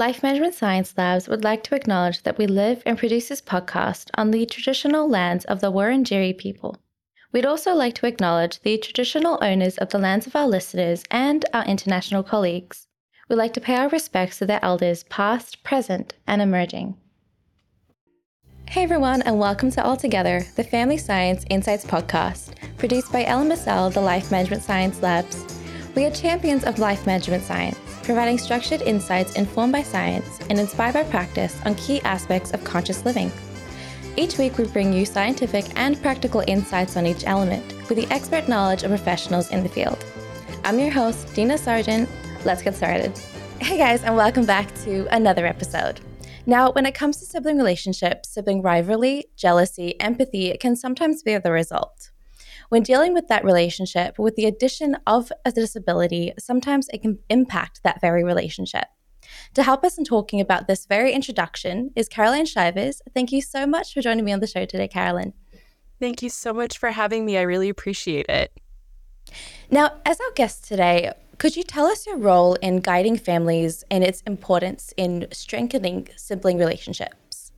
Life Management Science Labs would like to acknowledge that we live and produce this podcast on the traditional lands of the Wurundjeri people. We'd also like to acknowledge the traditional owners of the lands of our listeners and our international colleagues. We'd like to pay our respects to their elders, past, present, and emerging. Hey everyone, and welcome to All Together, the Family Science Insights podcast, produced by LMSL, the Life Management Science Labs. We are champions of life management science, providing structured insights informed by science and inspired by practice on key aspects of conscious living. Each week, we bring you scientific and practical insights on each element with the expert knowledge of professionals in the field. I'm your host, Dina Sargent. Let's get started. Hey guys, and welcome back to another episode. Now, when it comes to sibling relationships, sibling rivalry, jealousy, empathy can sometimes be the result. When dealing with that relationship, with the addition of a disability, sometimes it can impact that very relationship. To help us in talking about this very introduction is Caroline Shivers. Thank you so much for joining me on the show today, Caroline. Thank you so much for having me. I really appreciate it. Now, as our guest today, could you tell us your role in guiding families and its importance in strengthening sibling relationships?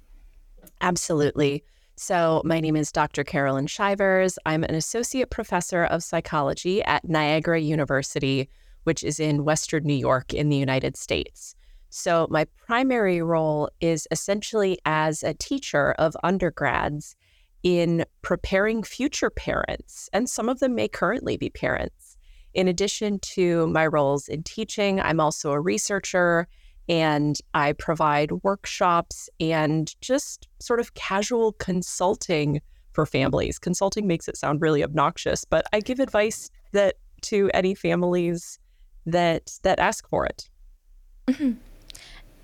Absolutely. So, my name is Dr. Carolyn Shivers. I'm an associate professor of psychology at Niagara University, which is in Western New York in the United States. So, my primary role is essentially as a teacher of undergrads in preparing future parents, and some of them may currently be parents in addition to my roles in teaching, I'm also a researcher and I provide workshops and just sort of casual consulting for families. Consulting makes it sound really obnoxious, but I give advice that to any families that that ask for it. Mm-hmm.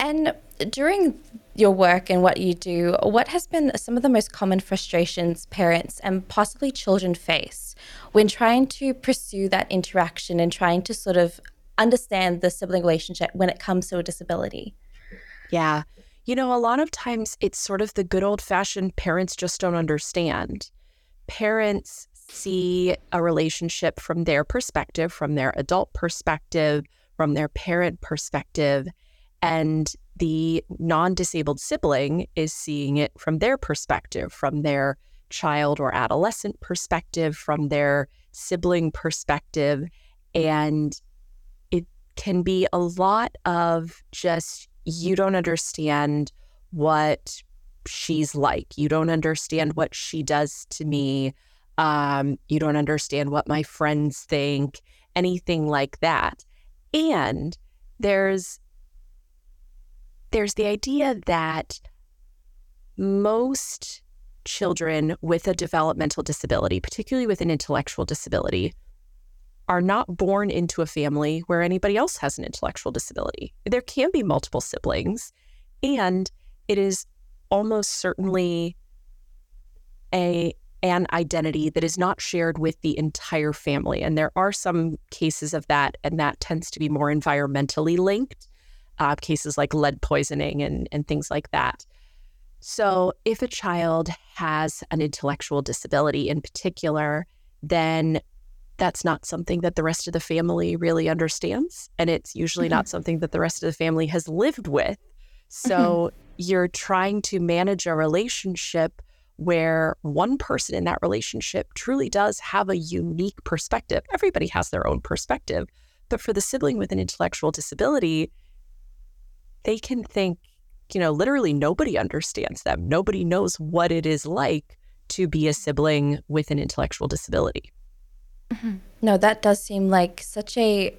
And during your work and what you do, what has been some of the most common frustrations parents and possibly children face when trying to pursue that interaction and trying to sort of understand the sibling relationship when it comes to a disability? Yeah. You know, a lot of times it's sort of the good old fashioned parents just don't understand. Parents see a relationship from their perspective, from their adult perspective, from their parent perspective and the non disabled sibling is seeing it from their perspective, from their child or adolescent perspective, from their sibling perspective. And it can be a lot of just, you don't understand what she's like. You don't understand what she does to me. Um, you don't understand what my friends think, anything like that. And there's there's the idea that most children with a developmental disability, particularly with an intellectual disability, are not born into a family where anybody else has an intellectual disability. There can be multiple siblings, and it is almost certainly a an identity that is not shared with the entire family. And there are some cases of that, and that tends to be more environmentally linked uh, cases like lead poisoning and, and things like that. So, if a child has an intellectual disability in particular, then that's not something that the rest of the family really understands. And it's usually mm-hmm. not something that the rest of the family has lived with. So, mm-hmm. you're trying to manage a relationship where one person in that relationship truly does have a unique perspective. Everybody has their own perspective. But for the sibling with an intellectual disability, they can think, you know, literally nobody understands them. Nobody knows what it is like to be a sibling with an intellectual disability. Mm-hmm. No, that does seem like such a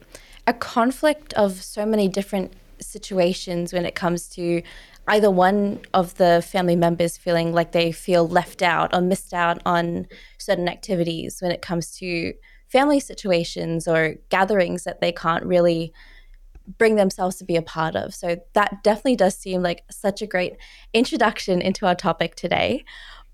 a conflict of so many different situations when it comes to either one of the family members feeling like they feel left out or missed out on certain activities when it comes to family situations or gatherings that they can't really bring themselves to be a part of. So that definitely does seem like such a great introduction into our topic today.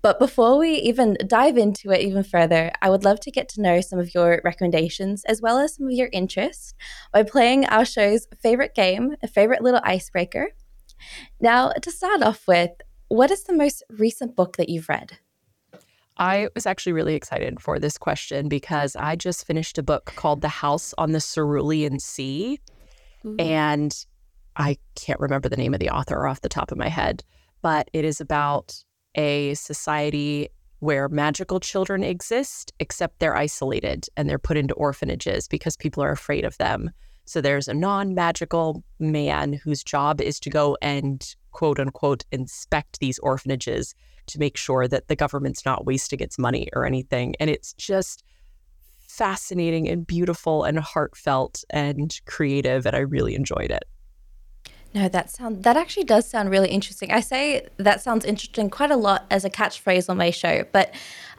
But before we even dive into it even further, I would love to get to know some of your recommendations as well as some of your interests by playing our show's favorite game, a favorite little icebreaker. Now, to start off with, what is the most recent book that you've read? I was actually really excited for this question because I just finished a book called The House on the Cerulean Sea. Mm-hmm. And I can't remember the name of the author off the top of my head, but it is about a society where magical children exist, except they're isolated and they're put into orphanages because people are afraid of them. So there's a non magical man whose job is to go and quote unquote inspect these orphanages to make sure that the government's not wasting its money or anything. And it's just fascinating and beautiful and heartfelt and creative. And I really enjoyed it. No, that sound that actually does sound really interesting. I say that sounds interesting quite a lot as a catchphrase on my show, but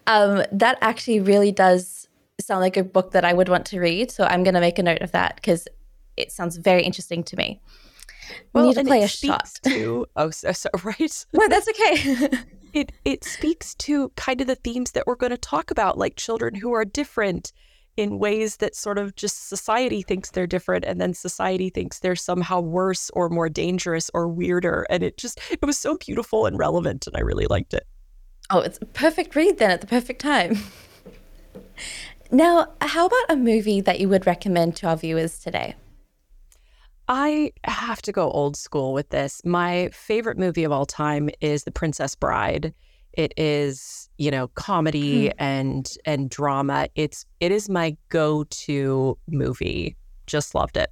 um, that actually really does sound like a book that I would want to read. So I'm going to make a note of that because it sounds very interesting to me. We need to play a shot. To, oh, so, so, right. No, that's okay. it it speaks to kind of the themes that we're going to talk about, like children who are different in ways that sort of just society thinks they're different and then society thinks they're somehow worse or more dangerous or weirder and it just it was so beautiful and relevant and I really liked it. Oh, it's a perfect read then at the perfect time. now, how about a movie that you would recommend to our viewers today? I have to go old school with this. My favorite movie of all time is The Princess Bride. It is, you know, comedy mm-hmm. and and drama. It's it is my go-to movie. Just loved it.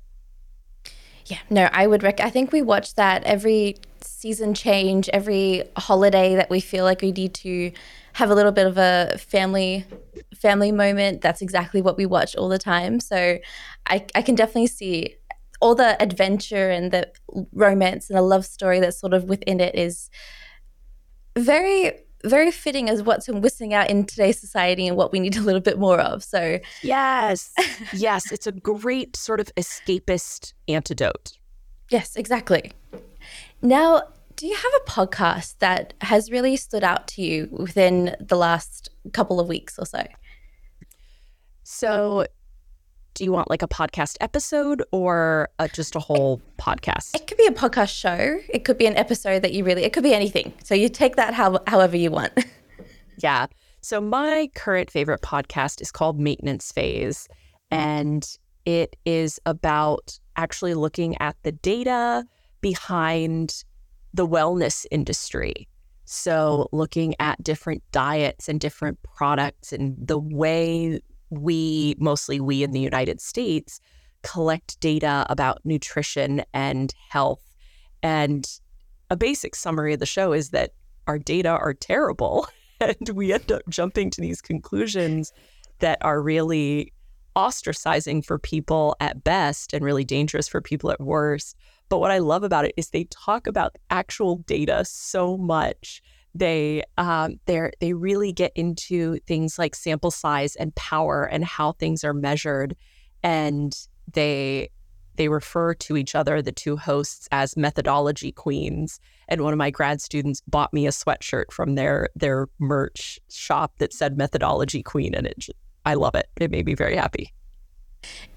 Yeah, no, I would rec- I think we watch that every season change, every holiday that we feel like we need to have a little bit of a family family moment. That's exactly what we watch all the time. So I I can definitely see all the adventure and the romance and the love story that's sort of within it is very very fitting as what's missing out in today's society and what we need a little bit more of. So, yes, yes, it's a great sort of escapist antidote. Yes, exactly. Now, do you have a podcast that has really stood out to you within the last couple of weeks or so? So, do you want like a podcast episode or a, just a whole podcast? It could be a podcast show. It could be an episode that you really, it could be anything. So you take that how, however you want. yeah. So my current favorite podcast is called Maintenance Phase. Mm-hmm. And it is about actually looking at the data behind the wellness industry. So, mm-hmm. looking at different diets and different products and the way we, mostly we in the United States, collect data about nutrition and health. And a basic summary of the show is that our data are terrible. And we end up jumping to these conclusions that are really ostracizing for people at best and really dangerous for people at worst. But what I love about it is they talk about actual data so much they um, they they really get into things like sample size and power and how things are measured, and they they refer to each other, the two hosts, as methodology queens. And one of my grad students bought me a sweatshirt from their their merch shop that said methodology queen, and it I love it. It made me very happy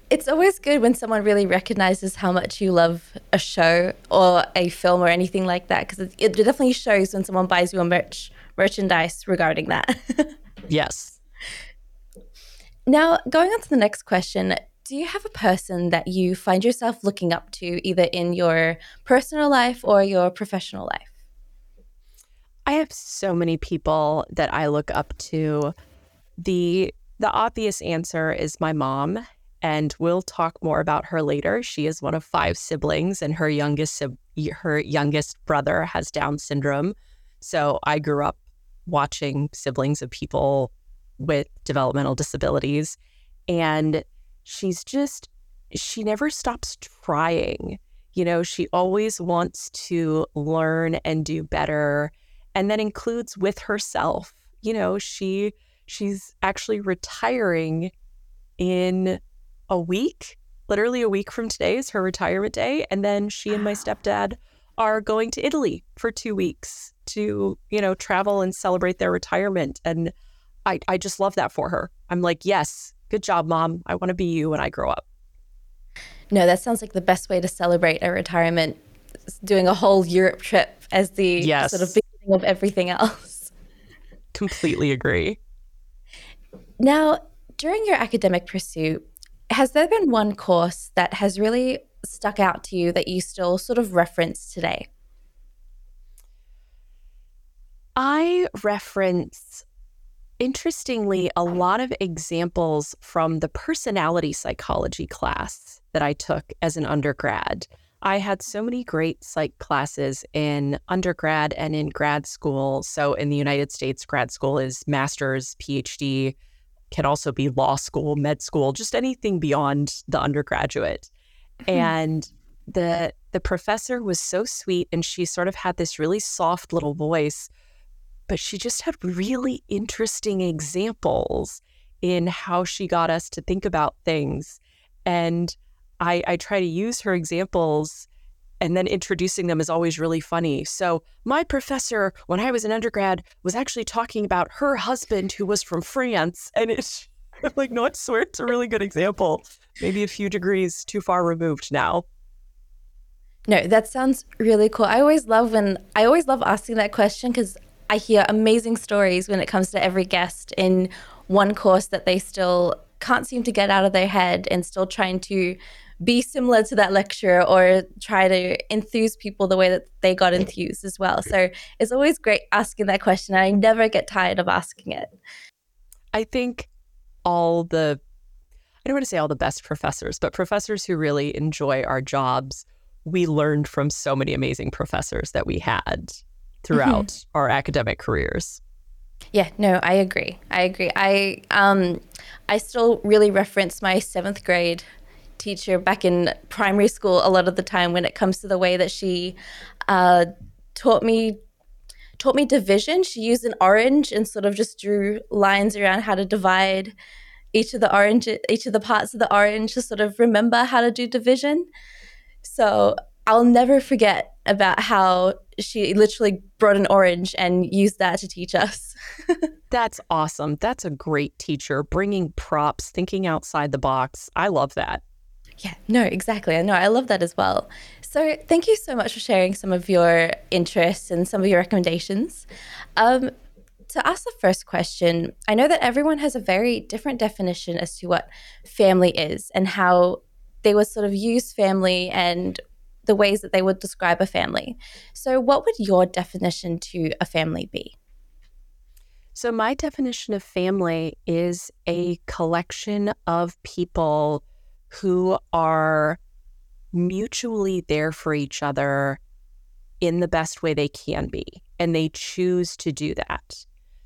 it's always good when someone really recognizes how much you love a show or a film or anything like that because it, it, definitely shows when someone buys you a merch merchandise regarding that. yes. Now, going on to the next question, do you have a person that you find yourself looking up to either in your personal life or your professional life? I have so many people that I look up to. The the obvious answer is my mom and we'll talk more about her later. She is one of five siblings, and her youngest her youngest brother has Down syndrome. So I grew up watching siblings of people with developmental disabilities, and she's just she never stops trying. You know, she always wants to learn and do better, and that includes with herself. You know, she she's actually retiring in a week, literally a week from today is her retirement day. And then she and my stepdad are going to Italy for two weeks to, you know, travel and celebrate their retirement. And I, I just love that for her. I'm like, yes, good job, mom. I want to be you when I grow up. No, that sounds like the best way to celebrate a retirement, doing a whole Europe trip as the yes. sort of beginning of everything else. Completely agree. Now, during your academic pursuit, has there been one course that has really stuck out to you that you still sort of reference today? I reference, interestingly, a lot of examples from the personality psychology class that I took as an undergrad. I had so many great psych classes in undergrad and in grad school. So, in the United States, grad school is master's, PhD, can also be law school, med school, just anything beyond the undergraduate. Mm-hmm. And the the professor was so sweet and she sort of had this really soft little voice, but she just had really interesting examples in how she got us to think about things. And I, I try to use her examples and then introducing them is always really funny. So, my professor, when I was an undergrad, was actually talking about her husband who was from France. And it's I'm like, no, I swear it's a really good example. Maybe a few degrees too far removed now. No, that sounds really cool. I always love when I always love asking that question because I hear amazing stories when it comes to every guest in one course that they still can't seem to get out of their head and still trying to be similar to that lecture or try to enthuse people the way that they got enthused as well. So it's always great asking that question. I never get tired of asking it. I think all the, I don't want to say all the best professors, but professors who really enjoy our jobs, we learned from so many amazing professors that we had throughout mm-hmm. our academic careers. Yeah, no, I agree. I agree. I um I still really reference my seventh grade teacher back in primary school a lot of the time when it comes to the way that she uh, taught me taught me division. She used an orange and sort of just drew lines around how to divide each of the orange each of the parts of the orange to sort of remember how to do division. So I'll never forget about how she literally brought an orange and used that to teach us. That's awesome. That's a great teacher, bringing props, thinking outside the box. I love that. Yeah, no, exactly. I know. I love that as well. So, thank you so much for sharing some of your interests and some of your recommendations. Um, to ask the first question, I know that everyone has a very different definition as to what family is and how they would sort of use family and the ways that they would describe a family. So, what would your definition to a family be? So, my definition of family is a collection of people who are mutually there for each other in the best way they can be. And they choose to do that.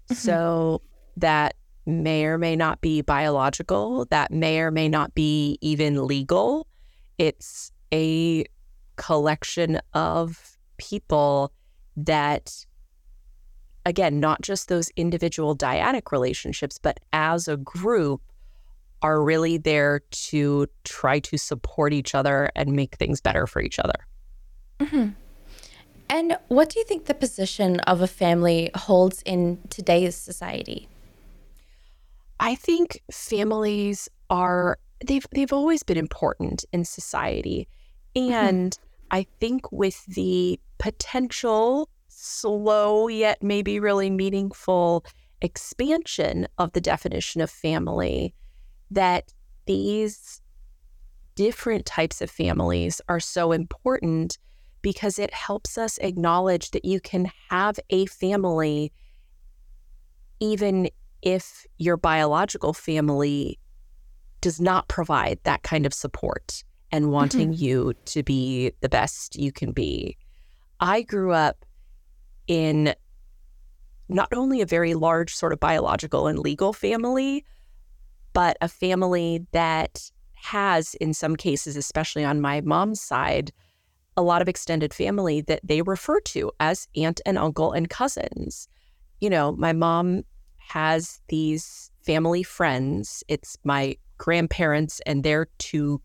Mm-hmm. So that may or may not be biological, that may or may not be even legal. It's a collection of people that, again, not just those individual dyadic relationships, but as a group are really there to try to support each other and make things better for each other. Mm-hmm. And what do you think the position of a family holds in today's society? I think families are they've they've always been important in society. Mm-hmm. And mm-hmm. I think with the potential slow yet maybe really meaningful expansion of the definition of family, that these different types of families are so important because it helps us acknowledge that you can have a family even if your biological family does not provide that kind of support and wanting mm-hmm. you to be the best you can be. I grew up in not only a very large sort of biological and legal family, but a family that has, in some cases, especially on my mom's side, a lot of extended family that they refer to as aunt and uncle and cousins. You know, my mom has these family friends. It's my grandparents and their two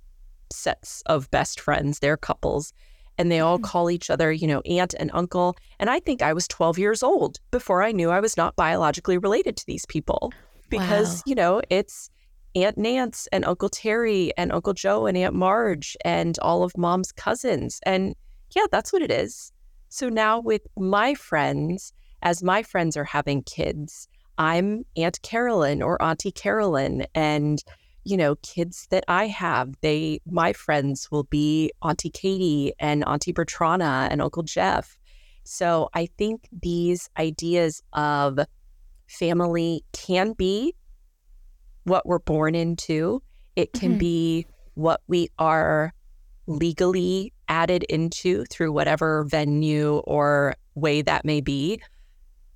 sets of best friends, their couples. And they all mm-hmm. call each other, you know, aunt and uncle. And I think I was 12 years old before I knew I was not biologically related to these people because, wow. you know, it's Aunt Nance and Uncle Terry and Uncle Joe and Aunt Marge and all of mom's cousins. And yeah, that's what it is. So now with my friends, as my friends are having kids, I'm Aunt Carolyn or Auntie Carolyn. And, you know, kids that I have, they, my friends will be Auntie Katie and Auntie Bertrana and Uncle Jeff. So I think these ideas of family can be what we're born into, it can mm-hmm. be what we are legally added into through whatever venue or way that may be.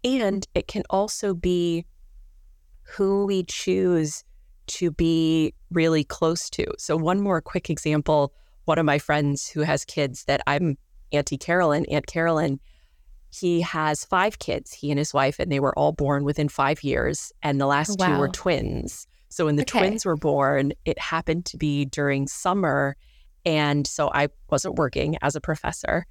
And it can also be who we choose to be really close to. So, one more quick example one of my friends who has kids that I'm Auntie Carolyn, Aunt Carolyn, he has five kids, he and his wife, and they were all born within five years. And the last wow. two were twins. So, when the okay. twins were born, it happened to be during summer. And so I wasn't working as a professor.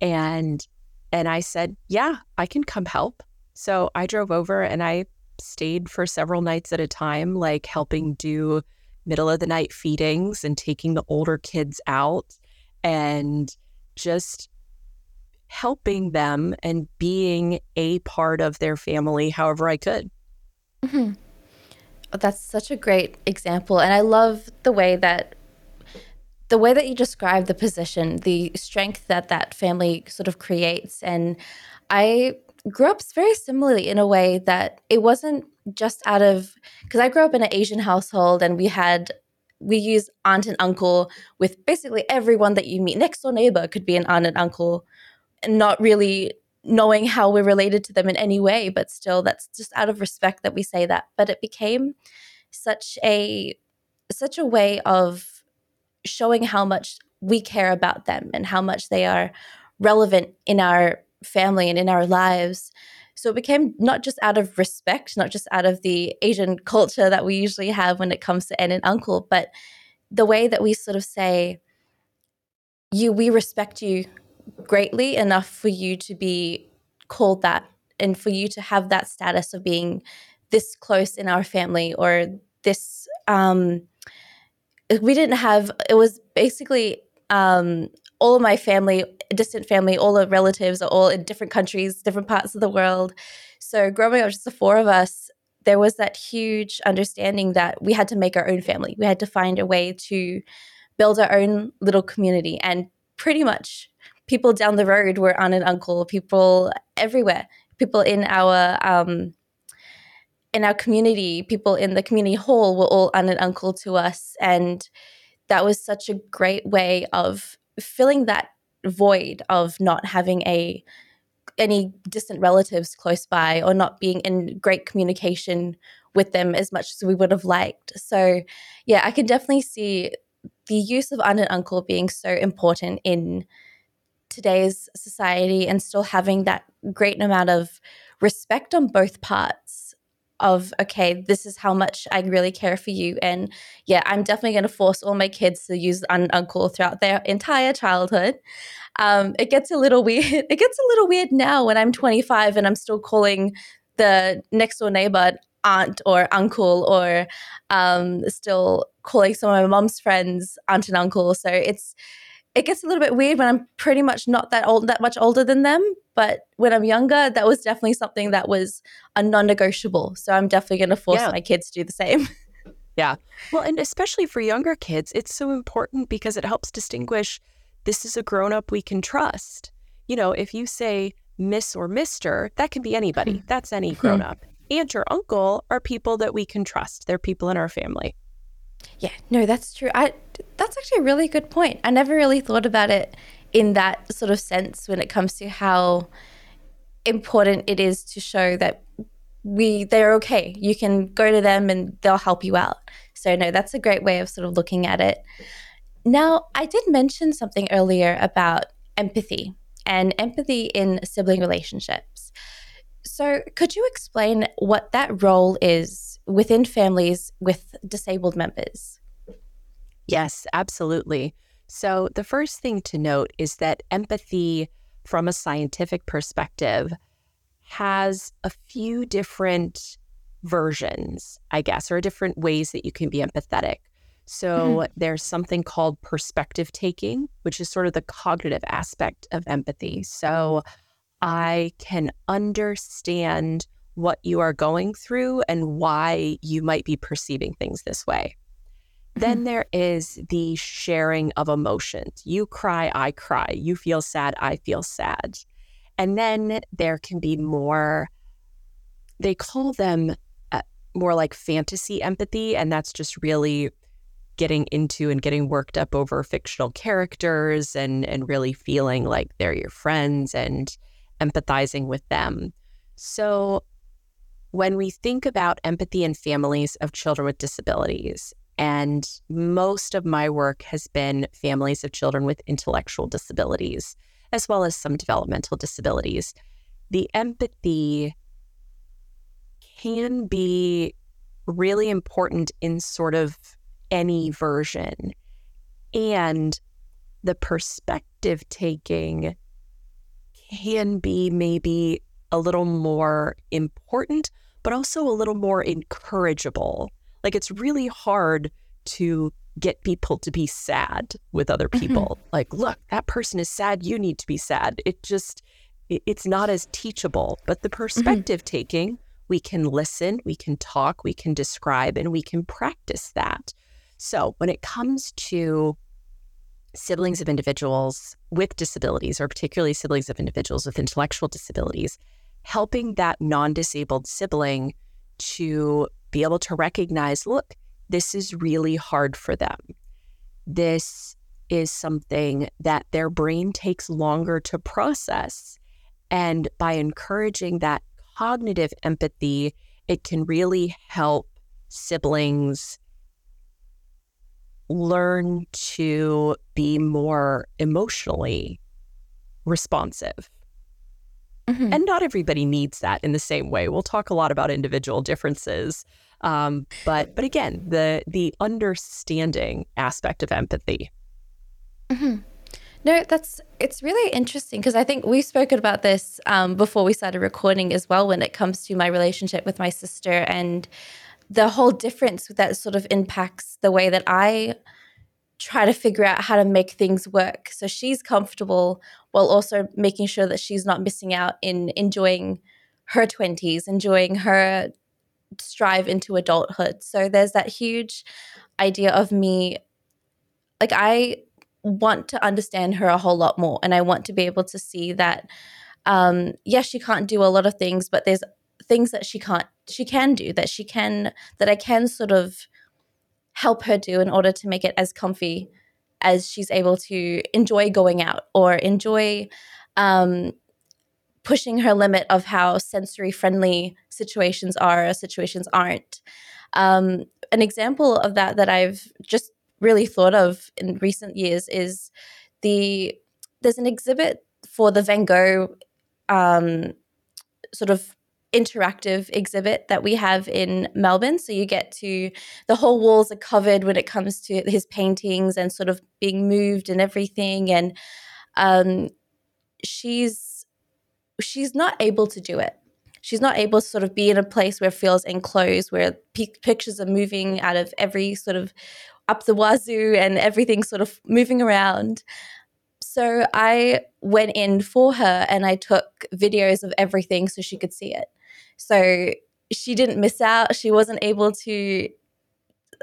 And and I said, "Yeah, I can come help." So I drove over and I stayed for several nights at a time, like helping do middle of the night feedings and taking the older kids out and just helping them and being a part of their family however I could. Mm-hmm. That's such a great example. And I love the way that the way that you describe the position, the strength that that family sort of creates. And I grew up very similarly in a way that it wasn't just out of because I grew up in an Asian household and we had we use aunt and uncle with basically everyone that you meet. Next door neighbor could be an aunt and uncle, and not really knowing how we're related to them in any way, but still that's just out of respect that we say that. But it became such a such a way of showing how much we care about them and how much they are relevant in our family and in our lives. So it became not just out of respect, not just out of the Asian culture that we usually have when it comes to aunt and uncle, but the way that we sort of say, you, we respect you greatly enough for you to be called that and for you to have that status of being this close in our family or this um we didn't have it was basically um all of my family, distant family, all the relatives are all in different countries, different parts of the world. So growing up, just the four of us, there was that huge understanding that we had to make our own family. We had to find a way to build our own little community. And pretty much people down the road were aunt and uncle, people everywhere, people in our um, in our community, people in the community hall were all aunt and uncle to us. And that was such a great way of filling that void of not having a any distant relatives close by or not being in great communication with them as much as we would have liked. So, yeah, I can definitely see the use of aunt and uncle being so important in today's society and still having that great amount of respect on both parts of okay this is how much i really care for you. And yeah i'm definitely going to force all my kids to use un- uncle throughout their entire childhood. Um, it gets a little weird it gets a little weird now when i'm 25 and i'm still calling the next door neighbor aunt or uncle or um, still calling some of my mom's friends aunt and uncle. So it's it gets a little bit weird when I'm pretty much not that old, that much older than them. But when I'm younger, that was definitely something that was a non-negotiable. So I'm definitely going to force yeah. my kids to do the same. yeah. Well, and especially for younger kids, it's so important because it helps distinguish this is a grown-up we can trust. You know, if you say Miss or Mister, that can be anybody. Hmm. That's any hmm. grown-up. Aunt or uncle are people that we can trust. They're people in our family. Yeah, no, that's true. I that's actually a really good point. I never really thought about it in that sort of sense when it comes to how important it is to show that we they're okay. You can go to them and they'll help you out. So no, that's a great way of sort of looking at it. Now, I did mention something earlier about empathy and empathy in sibling relationships. So, could you explain what that role is within families with disabled members? Yes, absolutely. So, the first thing to note is that empathy from a scientific perspective has a few different versions, I guess, or different ways that you can be empathetic. So, mm-hmm. there's something called perspective taking, which is sort of the cognitive aspect of empathy. So, I can understand what you are going through and why you might be perceiving things this way. Then there is the sharing of emotions. You cry, I cry. You feel sad, I feel sad. And then there can be more, they call them uh, more like fantasy empathy. And that's just really getting into and getting worked up over fictional characters and, and really feeling like they're your friends and empathizing with them. So when we think about empathy in families of children with disabilities, and most of my work has been families of children with intellectual disabilities, as well as some developmental disabilities. The empathy can be really important in sort of any version. And the perspective taking can be maybe a little more important, but also a little more encourageable like it's really hard to get people to be sad with other mm-hmm. people. Mm-hmm. Like, look, that person is sad. You need to be sad. It just, it's not as teachable. But the mm-hmm. perspective mm-hmm. taking, we can listen, we can talk, we can describe, and we can practice that. So when it comes to siblings of individuals with disabilities, or particularly siblings of individuals with intellectual disabilities, helping that non disabled sibling to be able to recognize look, this is really hard for them. This is something that their brain takes longer to process. And by encouraging that cognitive empathy, it can really help siblings learn to be more emotionally responsive. Mm-hmm. And not everybody needs that in the same way. We'll talk a lot about individual differences. Um, but but again, the the understanding aspect of empathy. Mm-hmm. No, that's it's really interesting because I think we've spoken about this um, before we started recording as well. When it comes to my relationship with my sister and the whole difference that sort of impacts the way that I try to figure out how to make things work. So she's comfortable while also making sure that she's not missing out in enjoying her 20s enjoying her strive into adulthood. So there's that huge idea of me like i want to understand her a whole lot more and i want to be able to see that um yes she can't do a lot of things but there's things that she can't she can do that she can that i can sort of help her do in order to make it as comfy as she's able to enjoy going out or enjoy um, pushing her limit of how sensory friendly situations are or situations aren't. Um, an example of that that I've just really thought of in recent years is the there's an exhibit for the Van Gogh um, sort of interactive exhibit that we have in Melbourne. So you get to the whole walls are covered when it comes to his paintings and sort of being moved and everything. And um, she's she's not able to do it. She's not able to sort of be in a place where it feels enclosed, where p- pictures are moving out of every sort of up the wazoo and everything sort of moving around. So I went in for her and I took videos of everything so she could see it. So she didn't miss out. She wasn't able to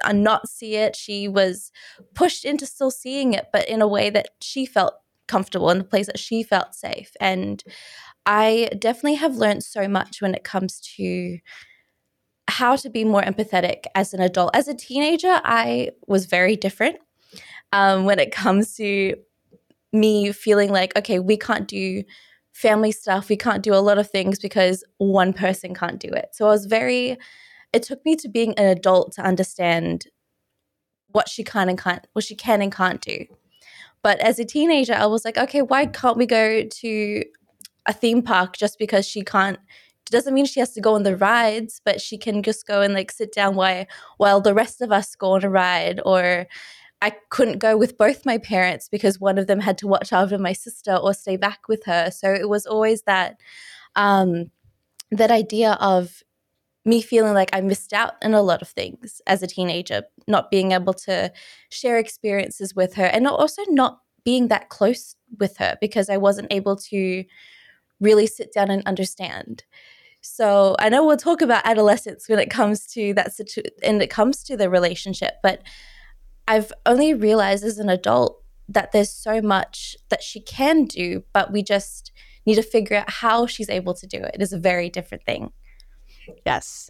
uh, not see it. She was pushed into still seeing it, but in a way that she felt comfortable in the place that she felt safe. And I definitely have learned so much when it comes to how to be more empathetic as an adult. As a teenager, I was very different um, when it comes to me feeling like, okay, we can't do family stuff. We can't do a lot of things because one person can't do it. So I was very, it took me to being an adult to understand what she can and can't, what she can and can't do. But as a teenager, I was like, okay, why can't we go to a theme park just because she can't? It doesn't mean she has to go on the rides, but she can just go and like sit down while while the rest of us go on a ride, or I couldn't go with both my parents because one of them had to watch after my sister or stay back with her. So it was always that um, that idea of me feeling like I missed out in a lot of things as a teenager, not being able to share experiences with her, and also not being that close with her because I wasn't able to really sit down and understand. So I know we'll talk about adolescence when it comes to that situ- and it comes to the relationship, but I've only realized as an adult that there's so much that she can do, but we just need to figure out how she's able to do it. It is a very different thing. Yes.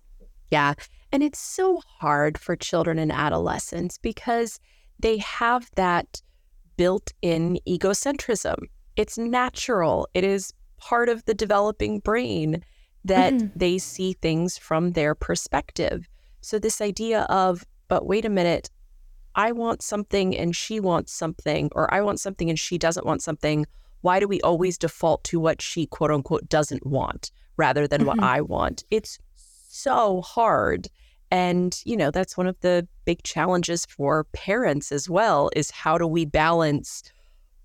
Yeah. And it's so hard for children and adolescents because they have that built in egocentrism. It's natural, it is part of the developing brain that mm-hmm. they see things from their perspective. So, this idea of, but wait a minute, I want something and she wants something, or I want something and she doesn't want something. Why do we always default to what she quote unquote doesn't want rather than mm-hmm. what I want? It's so hard. And, you know, that's one of the big challenges for parents as well is how do we balance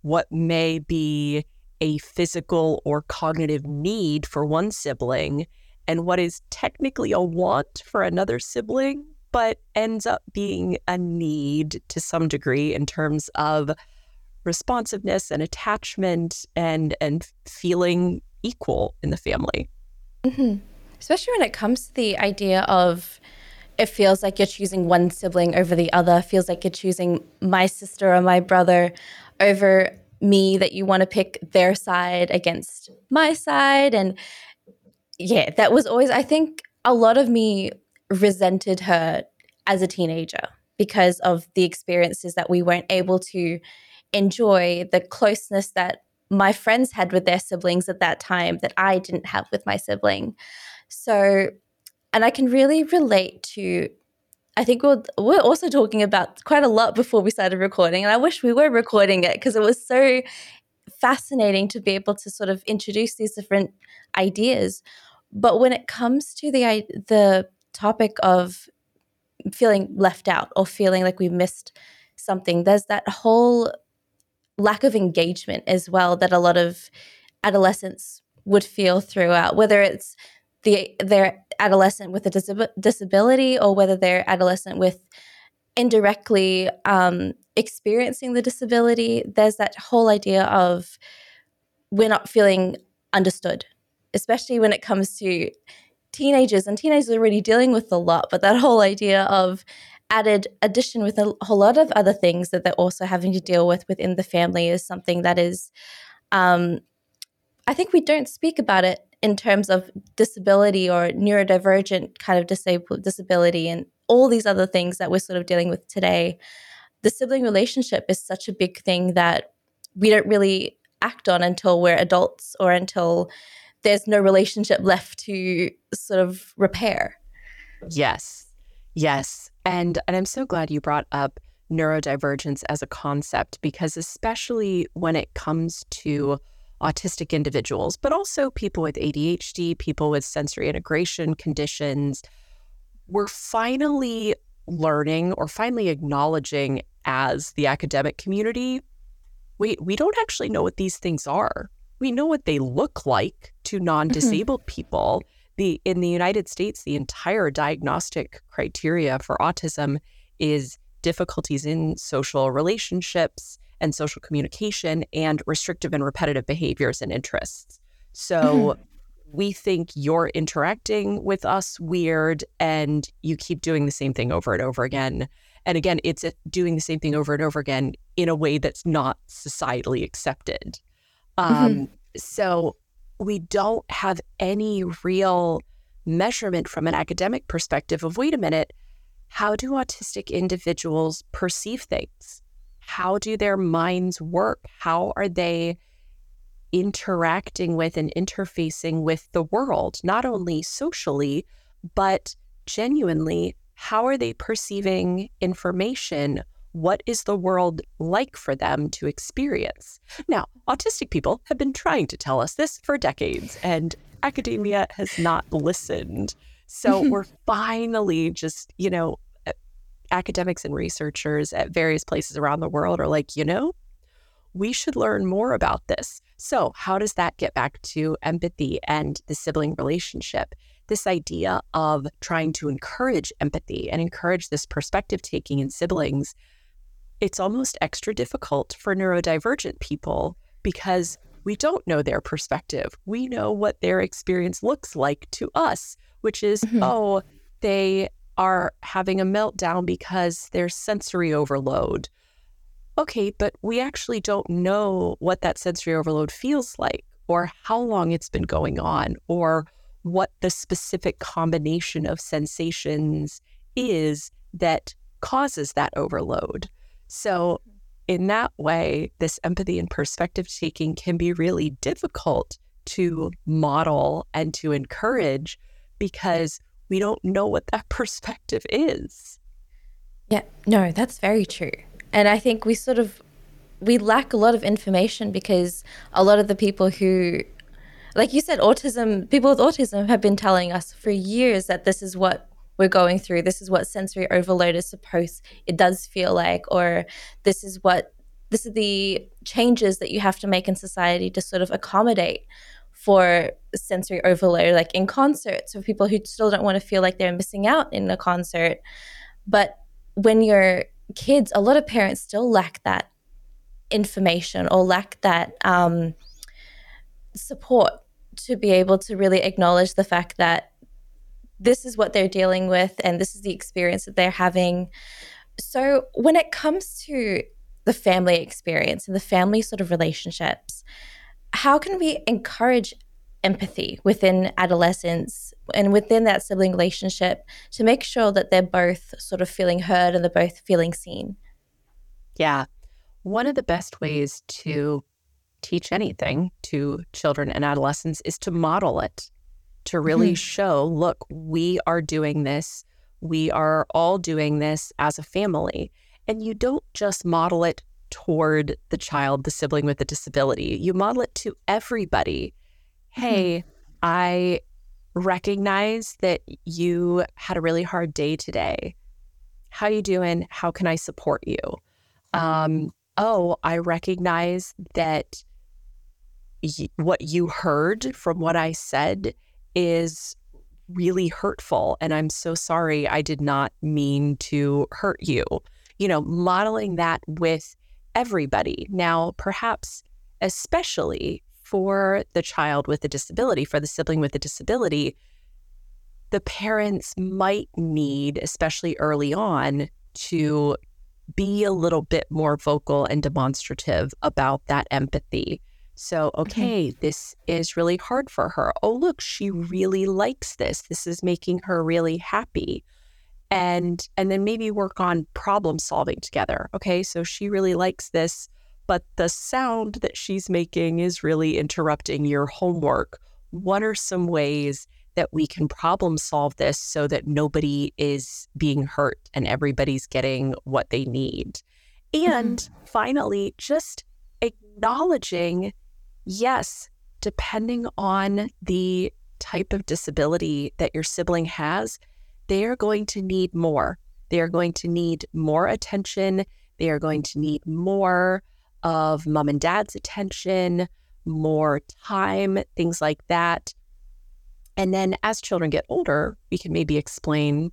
what may be a physical or cognitive need for one sibling and what is technically a want for another sibling, but ends up being a need to some degree in terms of responsiveness and attachment and and feeling equal in the family. Mm-hmm. Especially when it comes to the idea of it feels like you're choosing one sibling over the other, feels like you're choosing my sister or my brother over me, that you want to pick their side against my side. And yeah, that was always, I think a lot of me resented her as a teenager because of the experiences that we weren't able to enjoy, the closeness that my friends had with their siblings at that time that I didn't have with my sibling. So and I can really relate to I think we're, we're also talking about quite a lot before we started recording. And I wish we were recording it because it was so fascinating to be able to sort of introduce these different ideas. But when it comes to the the topic of feeling left out or feeling like we missed something, there's that whole lack of engagement as well that a lot of adolescents would feel throughout, whether it's the their adolescent with a disab- disability or whether they're adolescent with indirectly um, experiencing the disability, there's that whole idea of we're not feeling understood, especially when it comes to teenagers. And teenagers are already dealing with a lot, but that whole idea of added addition with a whole lot of other things that they're also having to deal with within the family is something that is, um, I think we don't speak about it in terms of disability or neurodivergent kind of disabled disability and all these other things that we're sort of dealing with today the sibling relationship is such a big thing that we don't really act on until we're adults or until there's no relationship left to sort of repair yes yes and and i'm so glad you brought up neurodivergence as a concept because especially when it comes to autistic individuals, but also people with ADHD, people with sensory integration conditions. We're finally learning or finally acknowledging as the academic community wait, we don't actually know what these things are. We know what they look like to mm-hmm. people. The, in the United States, the entire diagnostic criteria for autism is difficulties in social relationships, and social communication and restrictive and repetitive behaviors and interests. So mm-hmm. we think you're interacting with us weird and you keep doing the same thing over and over again. And again, it's doing the same thing over and over again in a way that's not societally accepted. Um, mm-hmm. So we don't have any real measurement from an academic perspective of wait a minute, how do autistic individuals perceive things? how do their minds work? How are they interacting with and interfacing with the world, not only socially, but genuinely? How are they perceiving information? What is the world like for them to experience? Now, autistic people have been trying to tell us this for decades, and academia has not listened. So we're finally just, you know, academics and researchers at various places around the world are like, you know, we should learn more about this. So, how does that get back to empathy and the sibling relationship? This idea of trying to encourage empathy and encourage this perspective taking in siblings, it's almost extra difficult for neurodivergent people because we don't know their perspective. We know what their experience looks like to us, which is, mm-hmm. oh, they are having a meltdown because there's sensory overload. Okay, but we actually don't know what that sensory overload feels like or how long it's been going on or what the specific combination of sensations is that causes that overload. So, in that way, this empathy and perspective taking can be really difficult to model and to encourage because we don't know what that perspective is. Yeah, no, that's very true. And I think we sort of we lack a lot of information because a lot of the people who like you said autism people with autism have been telling us for years that this is what we're going through. This is what sensory overload is supposed it does feel like or this is what this is the changes that you have to make in society to sort of accommodate for sensory overload like in concerts for people who still don't want to feel like they're missing out in a concert. But when you're kids a lot of parents still lack that information or lack that um, support to be able to really acknowledge the fact that this is what they're dealing with and this is the experience that they're having. So, when it comes to the family experience and the family sort of relationships, how can we encourage empathy within adolescents and within that sibling relationship to make sure that they're both sort of feeling heard and they're both feeling seen? Yeah. One of the best ways to teach anything to children and adolescents is to model it, to really mm-hmm. show, look, we are doing this. We are all doing this as a family. And you don't just model it toward the child, the sibling with a disability, you model it to everybody. Mm-hmm. Hey, I recognize that you had a really hard day today. How you doing? How can I support you? Um, oh, I recognize that y- what you heard from what I said is really hurtful. And I'm so sorry. I did not mean to hurt you. You know, modeling that with everybody. Now, perhaps especially for the child with a disability, for the sibling with a disability, the parents might need, especially early on, to be a little bit more vocal and demonstrative about that empathy. So, mm-hmm. okay, mm-hmm. this is really hard for her. Oh, look, she really likes this. This is making her really happy. And and then maybe work on problem solving together. Okay, so she really likes this, but the sound that she's making is really interrupting your homework. What are some ways that we can problem solve this so that nobody is being hurt and everybody's getting what they need. And mm-hmm. finally, just acknowledging yes, depending on the type of disability that your sibling has, they are going to need more. They are going to need more attention. They are going to need more of mom and dad's attention, more time, things like that. And then as children get older, we can maybe explain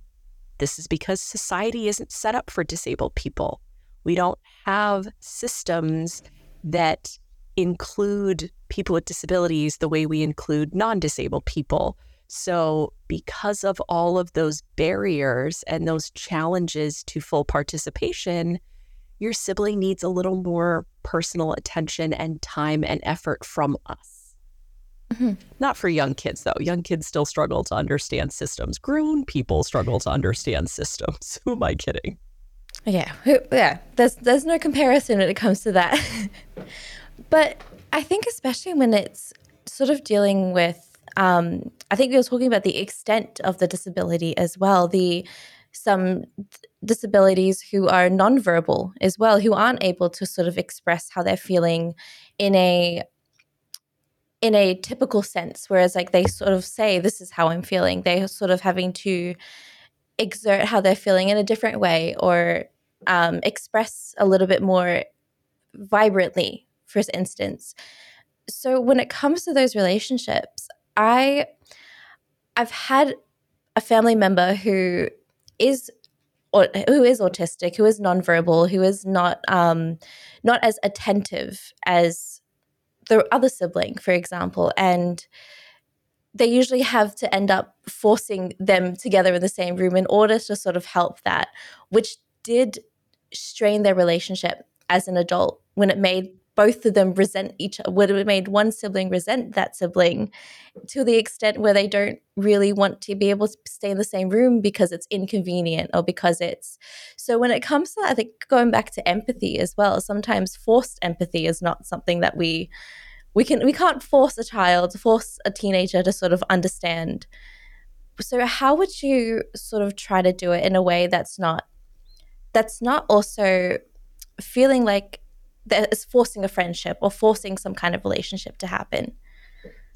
this is because society isn't set up for disabled people. We don't have systems that include people with disabilities the way we include non disabled people. So, because of all of those barriers and those challenges to full participation, your sibling needs a little more personal attention and time and effort from us. Mm-hmm. Not for young kids, though. Young kids still struggle to understand systems. Grown people struggle to understand systems. Who am I kidding? Yeah, yeah. There's there's no comparison when it comes to that. but I think especially when it's sort of dealing with, um, I think we were talking about the extent of the disability as well. The some disabilities who are nonverbal as well, who aren't able to sort of express how they're feeling in a in a typical sense whereas like they sort of say this is how i'm feeling they're sort of having to exert how they're feeling in a different way or um, express a little bit more vibrantly instance. So when it comes to those relationships i i've had a family member who is or who is autistic who is nonverbal who is not um not as attentive as the other sibling, for example, and they usually have to end up forcing them together in the same room in order to sort of help that, which did strain their relationship as an adult when it made both of them resent each other, would have made one sibling resent that sibling to the extent where they don't really want to be able to stay in the same room because it's inconvenient or because it's so when it comes to that, I think going back to empathy as well, sometimes forced empathy is not something that we we can we can't force a child, force a teenager to sort of understand. So how would you sort of try to do it in a way that's not that's not also feeling like that is forcing a friendship or forcing some kind of relationship to happen.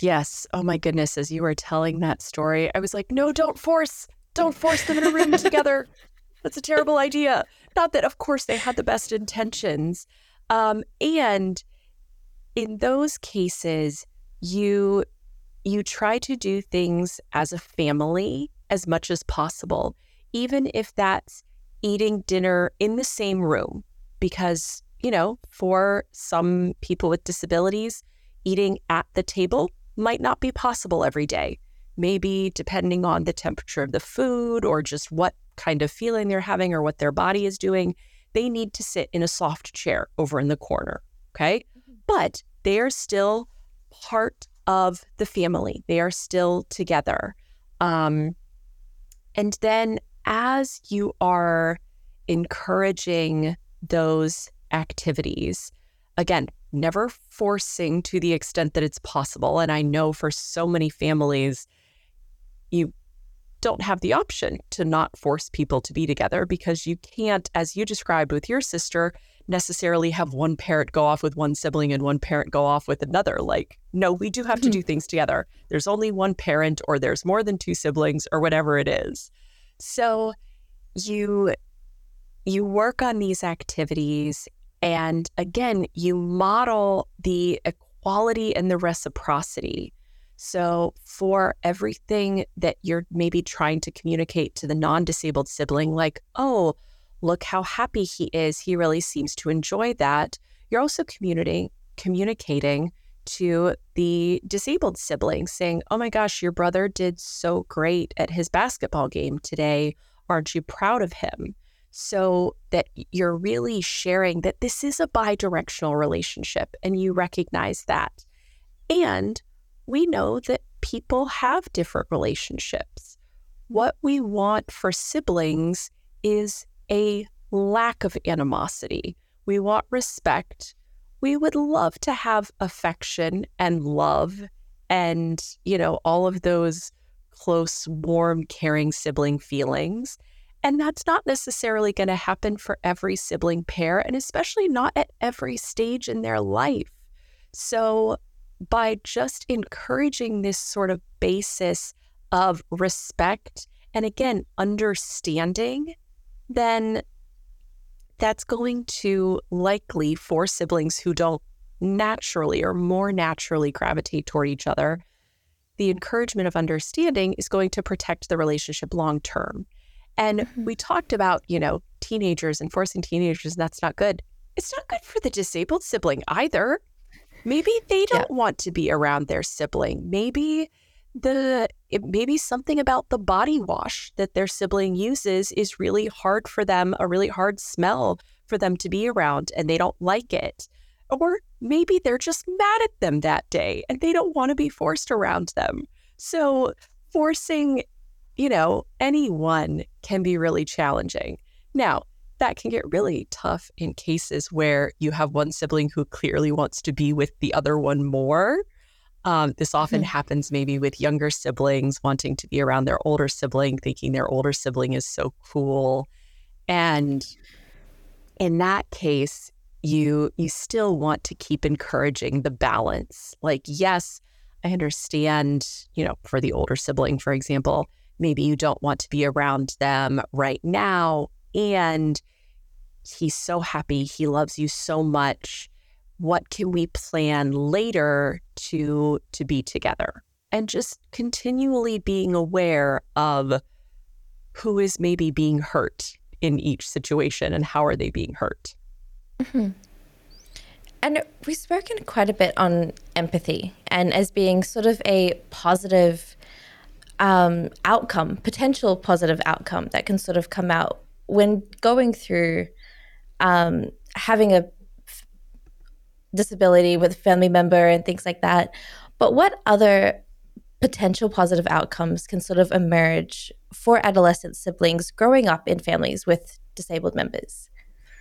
Yes. Oh my goodness. As you were telling that story, I was like, no, don't force, don't force them in a room together. That's a terrible idea. Not that, of course, they had the best intentions. Um, and in those cases, you you try to do things as a family as much as possible, even if that's eating dinner in the same room, because you know, for some people with disabilities, eating at the table might not be possible every day. Maybe depending on the temperature of the food or just what kind of feeling they're having or what their body is doing, they need to sit in a soft chair over in the corner. Okay. Mm-hmm. But they are still part of the family, they are still together. Um, and then as you are encouraging those activities. Again, never forcing to the extent that it's possible. And I know for so many families, you don't have the option to not force people to be together because you can't, as you described with your sister, necessarily have one parent go off with one sibling and one parent go off with another. Like, no, we do have to mm-hmm. do things together. There's only one parent, or there's more than two siblings, or whatever it is. So you you work on these activities and again, you model the equality and the reciprocity. So, for everything that you're maybe trying to communicate to the non disabled sibling, like, oh, look how happy he is. He really seems to enjoy that. You're also communicating, communicating to the disabled sibling, saying, oh my gosh, your brother did so great at his basketball game today. Aren't you proud of him? So that you're really sharing that this is a bi-directional relationship and you recognize that. And we know that people have different relationships. What we want for siblings is a lack of animosity. We want respect. We would love to have affection and love and, you know, all of those close, warm, caring sibling feelings. And that's not necessarily going to happen for every sibling pair, and especially not at every stage in their life. So, by just encouraging this sort of basis of respect and again, understanding, then that's going to likely, for siblings who don't naturally or more naturally gravitate toward each other, the encouragement of understanding is going to protect the relationship long term. And mm-hmm. we talked about, you know, teenagers and forcing teenagers, and that's not good. It's not good for the disabled sibling either. Maybe they don't yeah. want to be around their sibling. Maybe the it, maybe something about the body wash that their sibling uses is really hard for them, a really hard smell for them to be around and they don't like it. Or maybe they're just mad at them that day and they don't want to be forced around them. So forcing you know, anyone can be really challenging. Now, that can get really tough in cases where you have one sibling who clearly wants to be with the other one more. Um, this often mm-hmm. happens maybe with younger siblings wanting to be around their older sibling, thinking their older sibling is so cool. And in that case, you you still want to keep encouraging the balance. Like, yes, I understand, you know, for the older sibling, for example, maybe you don't want to be around them right now. And he's so happy. He loves you so much. What can we plan later to to be together? And just continually being aware of who is maybe being hurt in each situation and how are they being hurt. Mm-hmm. And we've spoken quite a bit on empathy and as being sort of a positive um, outcome, potential positive outcome that can sort of come out when going through um, having a f- disability with a family member and things like that. But what other potential positive outcomes can sort of emerge for adolescent siblings growing up in families with disabled members?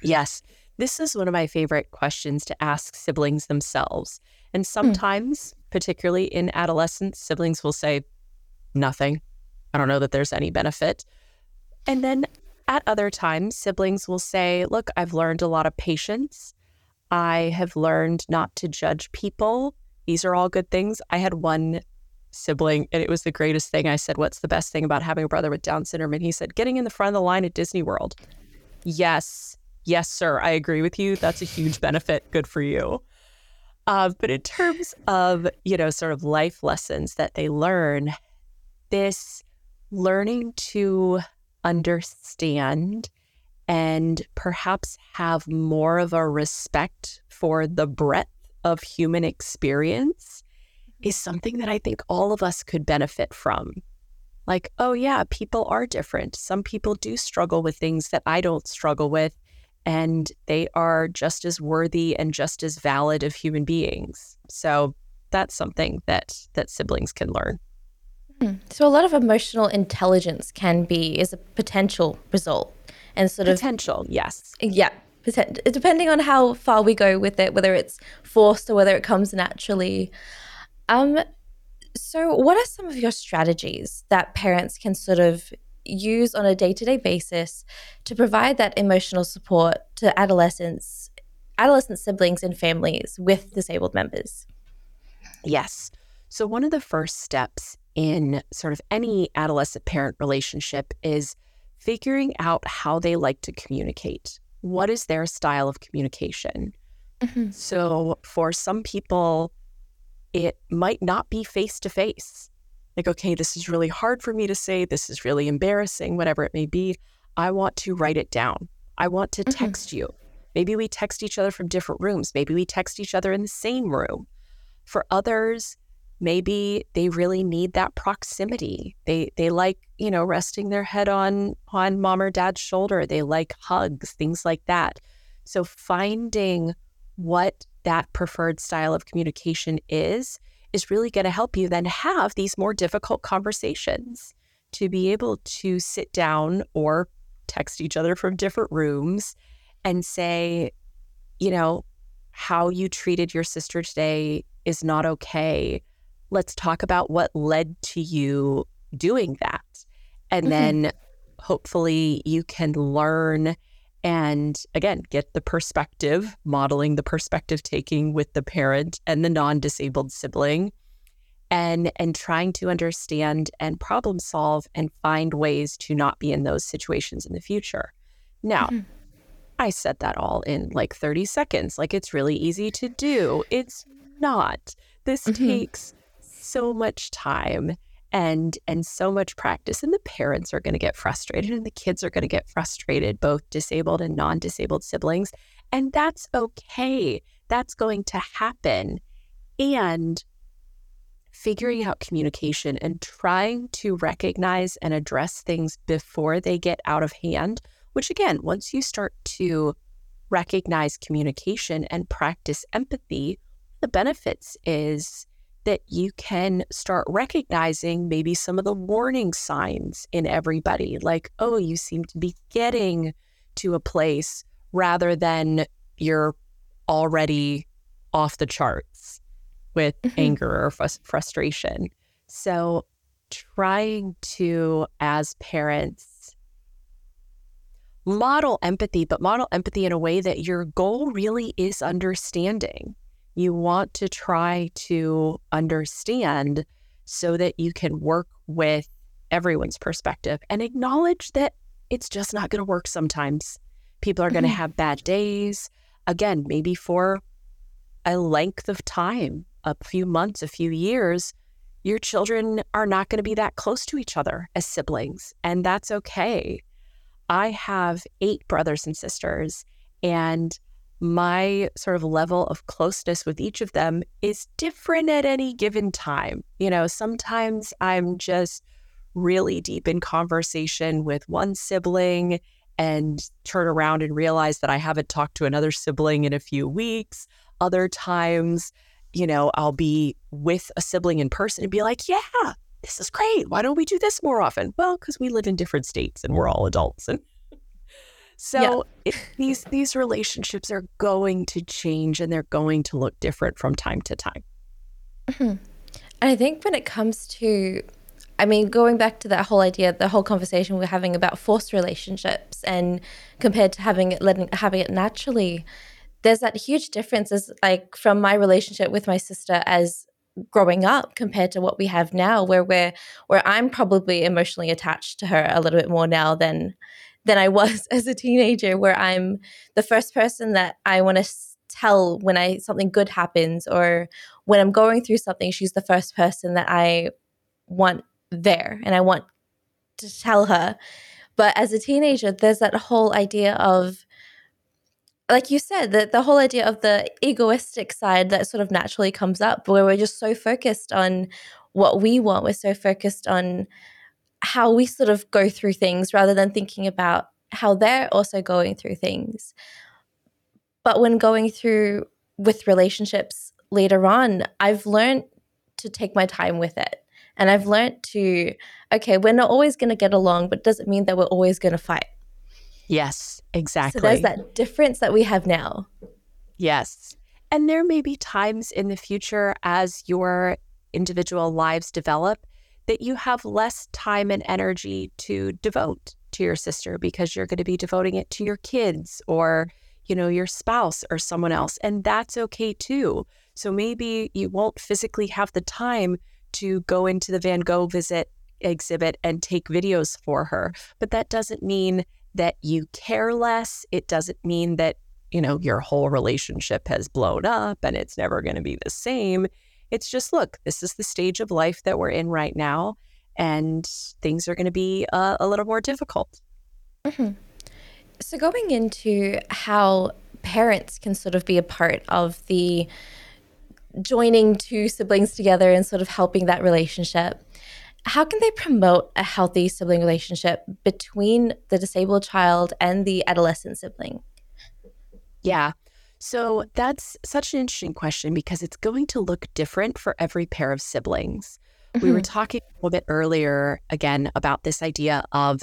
Yes. This is one of my favorite questions to ask siblings themselves. And hmm. sometimes, mm. particularly in adolescence, siblings will say, nothing. I don't know that there's any benefit. And then at other times, siblings will say, look, I've learned a lot of patience. I have learned not to judge people. These are all good things. I had one sibling, and it was the greatest thing. I said, What's the best thing about having a brother with Down syndrome? And he said, Getting in the front of the line at Disney World. Yes, yes, sir. I agree with you. That's a huge benefit. Good for you. Uh, but in terms of, you know, sort of life lessons that they learn, this learning to understand and perhaps have more of a respect for the breadth of human experience is something that I think all of us could benefit from. Like, oh, yeah, people are different. Some people do struggle with things that I don't struggle with, and they are just as worthy and just as valid of human beings. So that's something that that siblings can learn. Hmm. So a lot of emotional intelligence can be is a potential result and sort potential, of potential, yes. Yeah. Depending on how far we go with it, whether it's forced or whether it comes naturally. Um, so, what are some of your strategies that parents can sort of use on a day to day basis to provide that emotional support to adolescents, adolescent siblings, and families with disabled members? Yes. So, one of the first steps in sort of any adolescent parent relationship is figuring out how they like to communicate. What is their style of communication? Mm-hmm. So, for some people, it might not be face to face. Like, okay, this is really hard for me to say. This is really embarrassing, whatever it may be. I want to write it down. I want to mm-hmm. text you. Maybe we text each other from different rooms. Maybe we text each other in the same room. For others, maybe they really need that proximity. They they like, you know, resting their head on on mom or dad's shoulder. They like hugs, things like that. So finding what that preferred style of communication is, is really going to help you then have these more difficult conversations to be able to sit down or text each other from different rooms and say, you know, how you treated your sister today is not okay. Let's talk about what led to you doing that. And mm-hmm. then hopefully you can learn and again get the perspective modeling the perspective taking with the parent and the non-disabled sibling and and trying to understand and problem solve and find ways to not be in those situations in the future now mm-hmm. i said that all in like 30 seconds like it's really easy to do it's not this mm-hmm. takes so much time and and so much practice and the parents are going to get frustrated and the kids are going to get frustrated both disabled and non-disabled siblings and that's okay. That's going to happen. And figuring out communication and trying to recognize and address things before they get out of hand which again once you start to recognize communication and practice empathy the benefits is that you can start recognizing maybe some of the warning signs in everybody, like, oh, you seem to be getting to a place rather than you're already off the charts with mm-hmm. anger or frustration. So, trying to, as parents, model empathy, but model empathy in a way that your goal really is understanding you want to try to understand so that you can work with everyone's perspective and acknowledge that it's just not going to work sometimes. People are going to mm-hmm. have bad days. Again, maybe for a length of time, a few months, a few years, your children are not going to be that close to each other as siblings, and that's okay. I have eight brothers and sisters, and my sort of level of closeness with each of them is different at any given time. You know, sometimes I'm just really deep in conversation with one sibling and turn around and realize that I haven't talked to another sibling in a few weeks. Other times, you know, I'll be with a sibling in person and be like, yeah, this is great. Why don't we do this more often? Well, because we live in different states and we're all adults. And so yeah. it, these these relationships are going to change and they're going to look different from time to time. Mm-hmm. And I think when it comes to I mean, going back to that whole idea, the whole conversation we're having about forced relationships and compared to having it letting having it naturally, there's that huge difference as like from my relationship with my sister as growing up compared to what we have now where we're where I'm probably emotionally attached to her a little bit more now than than I was as a teenager where I'm the first person that I want to tell when I something good happens or when I'm going through something she's the first person that I want there and I want to tell her. But as a teenager, there's that whole idea of, like you said, that the whole idea of the egoistic side that sort of naturally comes up where we're just so focused on what we want. We're so focused on how we sort of go through things rather than thinking about how they're also going through things. But when going through with relationships later on, I've learned to take my time with it. And I've learned to, okay, we're not always going to get along, but doesn't mean that we're always going to fight. Yes, exactly. So there's that difference that we have now. Yes. And there may be times in the future as your individual lives develop that you have less time and energy to devote to your sister because you're going to be devoting it to your kids or you know your spouse or someone else and that's okay too so maybe you won't physically have the time to go into the Van Gogh visit exhibit and take videos for her. But that doesn't mean that you care less. It doesn't mean that, you know, your whole relationship has blown up and it's never going to be the same. It's just, look, this is the stage of life that we're in right now, and things are going to be uh, a little more difficult. Mm-hmm. So, going into how parents can sort of be a part of the joining two siblings together and sort of helping that relationship. How can they promote a healthy sibling relationship between the disabled child and the adolescent sibling? Yeah. So that's such an interesting question because it's going to look different for every pair of siblings. Mm-hmm. We were mm-hmm. talking a little bit earlier again about this idea of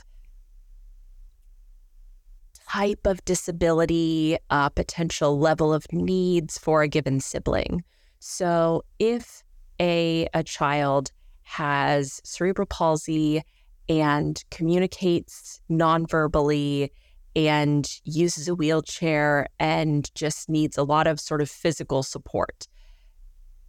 type of disability, uh, potential level of needs for a given sibling. So if a, a child has cerebral palsy and communicates nonverbally and uses a wheelchair and just needs a lot of sort of physical support,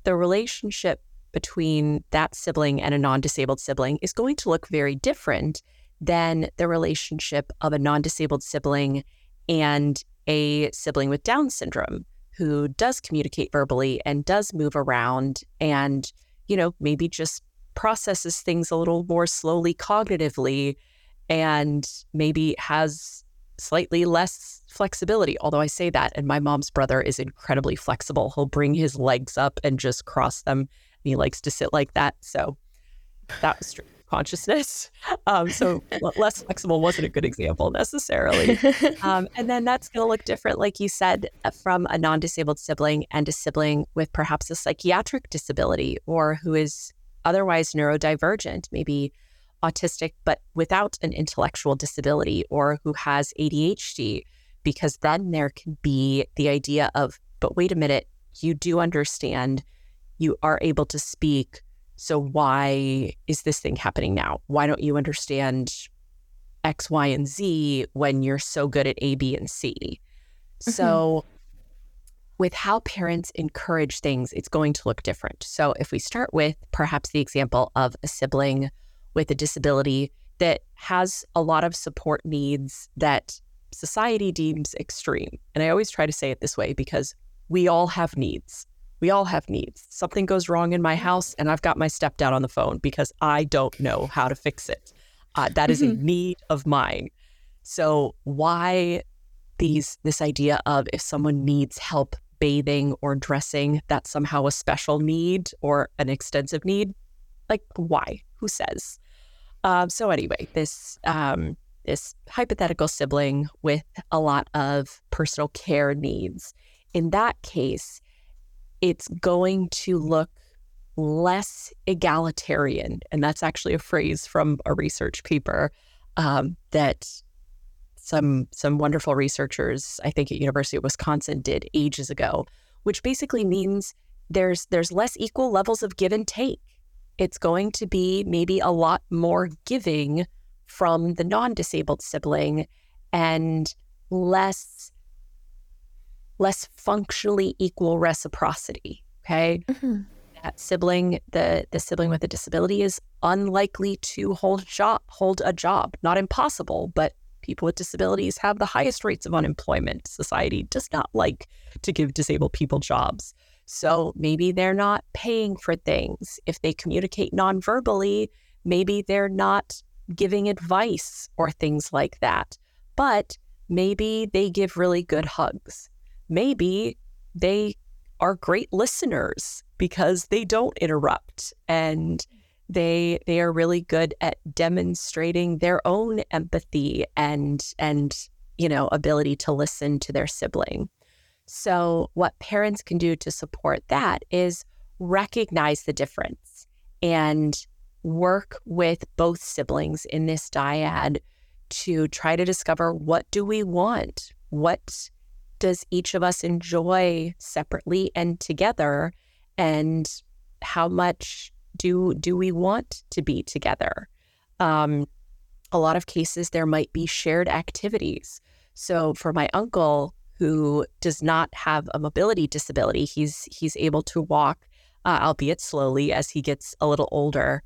the relationship between that sibling and a non disabled sibling is going to look very different than the relationship of a non disabled sibling and a sibling with Down syndrome who does communicate verbally and does move around and, you know, maybe just processes things a little more slowly cognitively and maybe has slightly less flexibility. Although I say that, and my mom's brother is incredibly flexible. He'll bring his legs up and just cross them. And he likes to sit like that. So that was true consciousness. Um, so less flexible wasn't a good example necessarily. Um, and then that's going to look different, like you said, uh, from a non disabled sibling and a sibling with perhaps a psychiatric disability or who is otherwise neurodivergent, maybe autistic, but without an intellectual disability or who has ADHD, because then there can be the idea of, but wait a minute, you do understand, you are able to speak so why is this thing happening now? Why don't you understand X, Y, and Z when you're so good at A, B, and C? Mm-hmm. So with how parents encourage things, it's going to look different. So if we start with perhaps the example of a sibling with a disability that has a lot of support needs that society deems extreme. And I always try to say it this way because we all have needs. We all have needs. Something goes wrong in my house, and I've got my stepdad on the phone because I don't know how to fix it. Uh, that is mm-hmm. a need of mine. So why these this idea of if someone needs help bathing or dressing, that's somehow a special need or an extensive need? Like why? Who says? Um, so anyway, this um, this hypothetical sibling with a lot of personal care needs. In that case, it's going to look less egalitarian, and that's actually a phrase from a research paper um, that some some wonderful researchers, I think at University of Wisconsin, did ages ago, which basically means there's there's less equal levels of give and take. It's going to be maybe a lot more giving from the non-disabled sibling and less less functionally equal reciprocity. Okay. Mm-hmm. That sibling, the the sibling with a disability is unlikely to hold job hold a job. Not impossible, but people with disabilities have the highest rates of unemployment. Society does not like to give disabled people jobs. So maybe they're not paying for things. If they communicate non-verbally, maybe they're not giving advice or things like that. But maybe they give really good hugs. Maybe they are great listeners because they don't interrupt and they they are really good at demonstrating their own empathy and and you know ability to listen to their sibling so what parents can do to support that is recognize the difference and work with both siblings in this dyad to try to discover what do we want what does each of us enjoy separately and together and how much do do we want to be together? Um, a lot of cases there might be shared activities. So for my uncle who does not have a mobility disability, he's he's able to walk, uh, albeit slowly, as he gets a little older.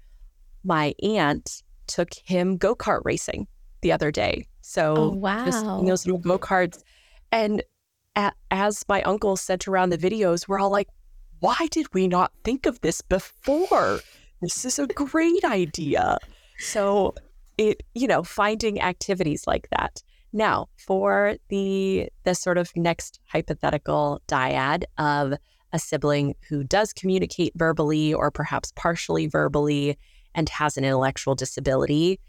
My aunt took him go kart racing the other day. So oh, wow, just those little go karts, and as my uncle sent around the videos, we're all like, why did we not think of this before? This is a great idea. So it, you know, finding activities like that. Now, for the the sort of next hypothetical dyad of a sibling who does communicate verbally or perhaps partially verbally and has an intellectual disability,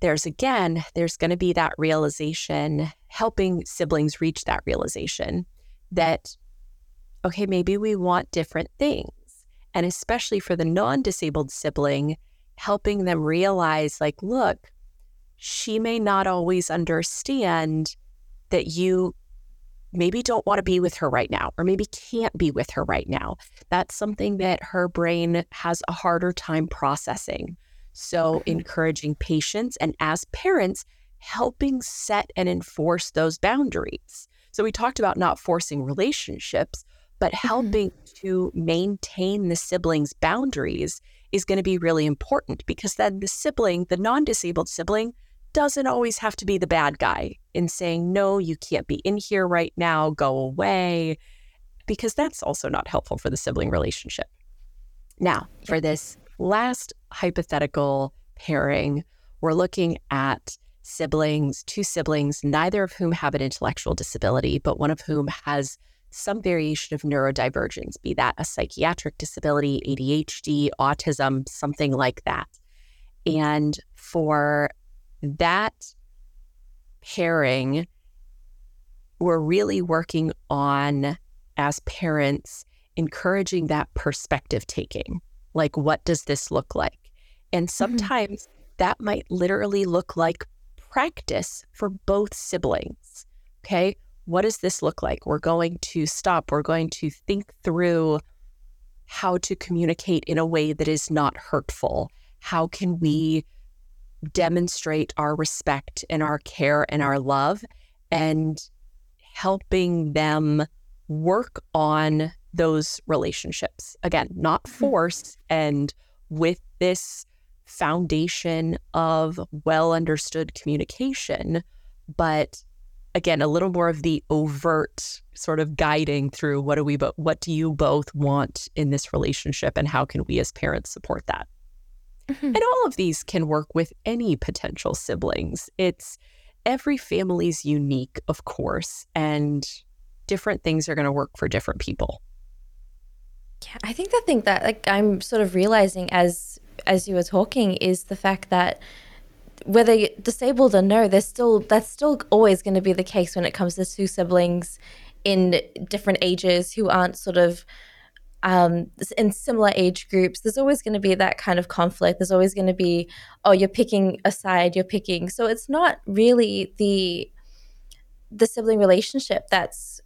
there's again, there's going to be that realization, helping siblings reach that realization that okay, maybe we want different things. And especially for the non disabled sibling, helping them realize, like, look, she may not always understand that you maybe don't want to be with her right now, or maybe can't be with her right now. That's something that her brain has a harder time processing. So, encouraging patience and as parents, helping set and enforce those boundaries. So, we talked about not forcing relationships, but mm-hmm. helping mm-hmm. to maintain the siblings' boundaries is going to be really important because then the sibling, the non disabled sibling, doesn't always have to be the bad guy in saying, no, you can't be in here right now, go away, because that's also not helpful for the sibling relationship. Now, for this last hypothetical pairing, we're looking at siblings, two siblings, neither of whom have an intellectual disability, but one of whom has some variation of neurodivergence, be that a psychiatric disability, ADHD, autism, something like that. And for that pairing, we're really working on, as parents, encouraging that perspective taking. Like, what does this look like? And mm-hmm. sometimes mm-hmm. that might literally look like practice for both siblings. Okay what does this look like? We're going to stop. We're going to think through how to communicate in a way that is not hurtful. How can we demonstrate our respect and our care and our love and helping them work on those relationships? Again, not mm-hmm. force and with this foundation of well understood communication, but again a little more of the overt sort of guiding through what do we bo- what do you both want in this relationship and how can we as parents support that mm-hmm. and all of these can work with any potential siblings it's every family's unique of course and different things are going to work for different people yeah i think the thing that like i'm sort of realizing as as you were talking is the fact that whether you're disabled or no, there's still that's still always going to be the case when it comes to two siblings in different ages who aren't sort of um, in similar age groups. There's always going to be that kind of conflict. There's always going to be, oh, you're picking a side, you're picking. So it's not really the the sibling relationship that's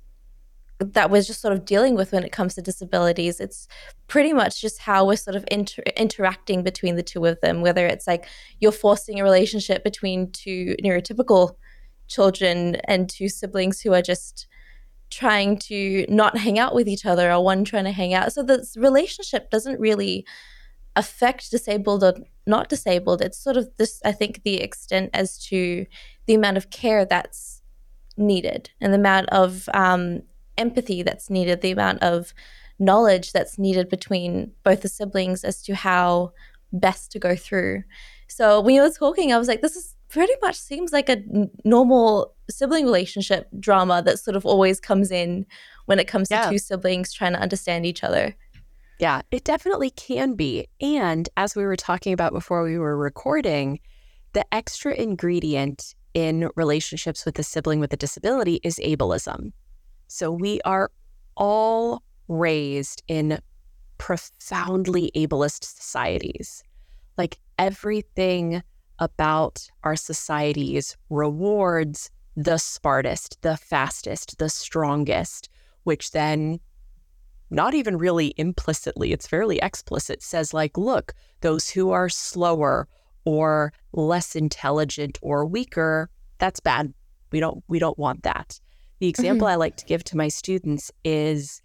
that we're just sort of dealing with when it comes to disabilities. It's pretty much just how we're sort of inter- interacting between the two of them, whether it's like you're forcing a relationship between two neurotypical children and two siblings who are just trying to not hang out with each other or one trying to hang out. So this relationship doesn't really affect disabled or not disabled. It's sort of this, I think, the extent as to the amount of care that's needed and the amount of um, empathy that's needed, the amount of knowledge that's needed between both the siblings as to how best to go through. So when you were talking, I was like, this is pretty much seems like a n- normal sibling relationship drama that sort of always comes in when it comes yeah. to two siblings trying to understand each other. Yeah, it definitely can be. And as we were talking about before we were recording, the extra ingredient in relationships with a sibling with a disability is ableism. So we are all raised in profoundly ableist societies. Like everything about our society's rewards the smartest, the fastest, the strongest, which then not even really implicitly, it's fairly explicit, says, like, look, those who are slower or less intelligent or weaker, that's bad. We don't we don't want that. The example mm-hmm. I like to give to my students is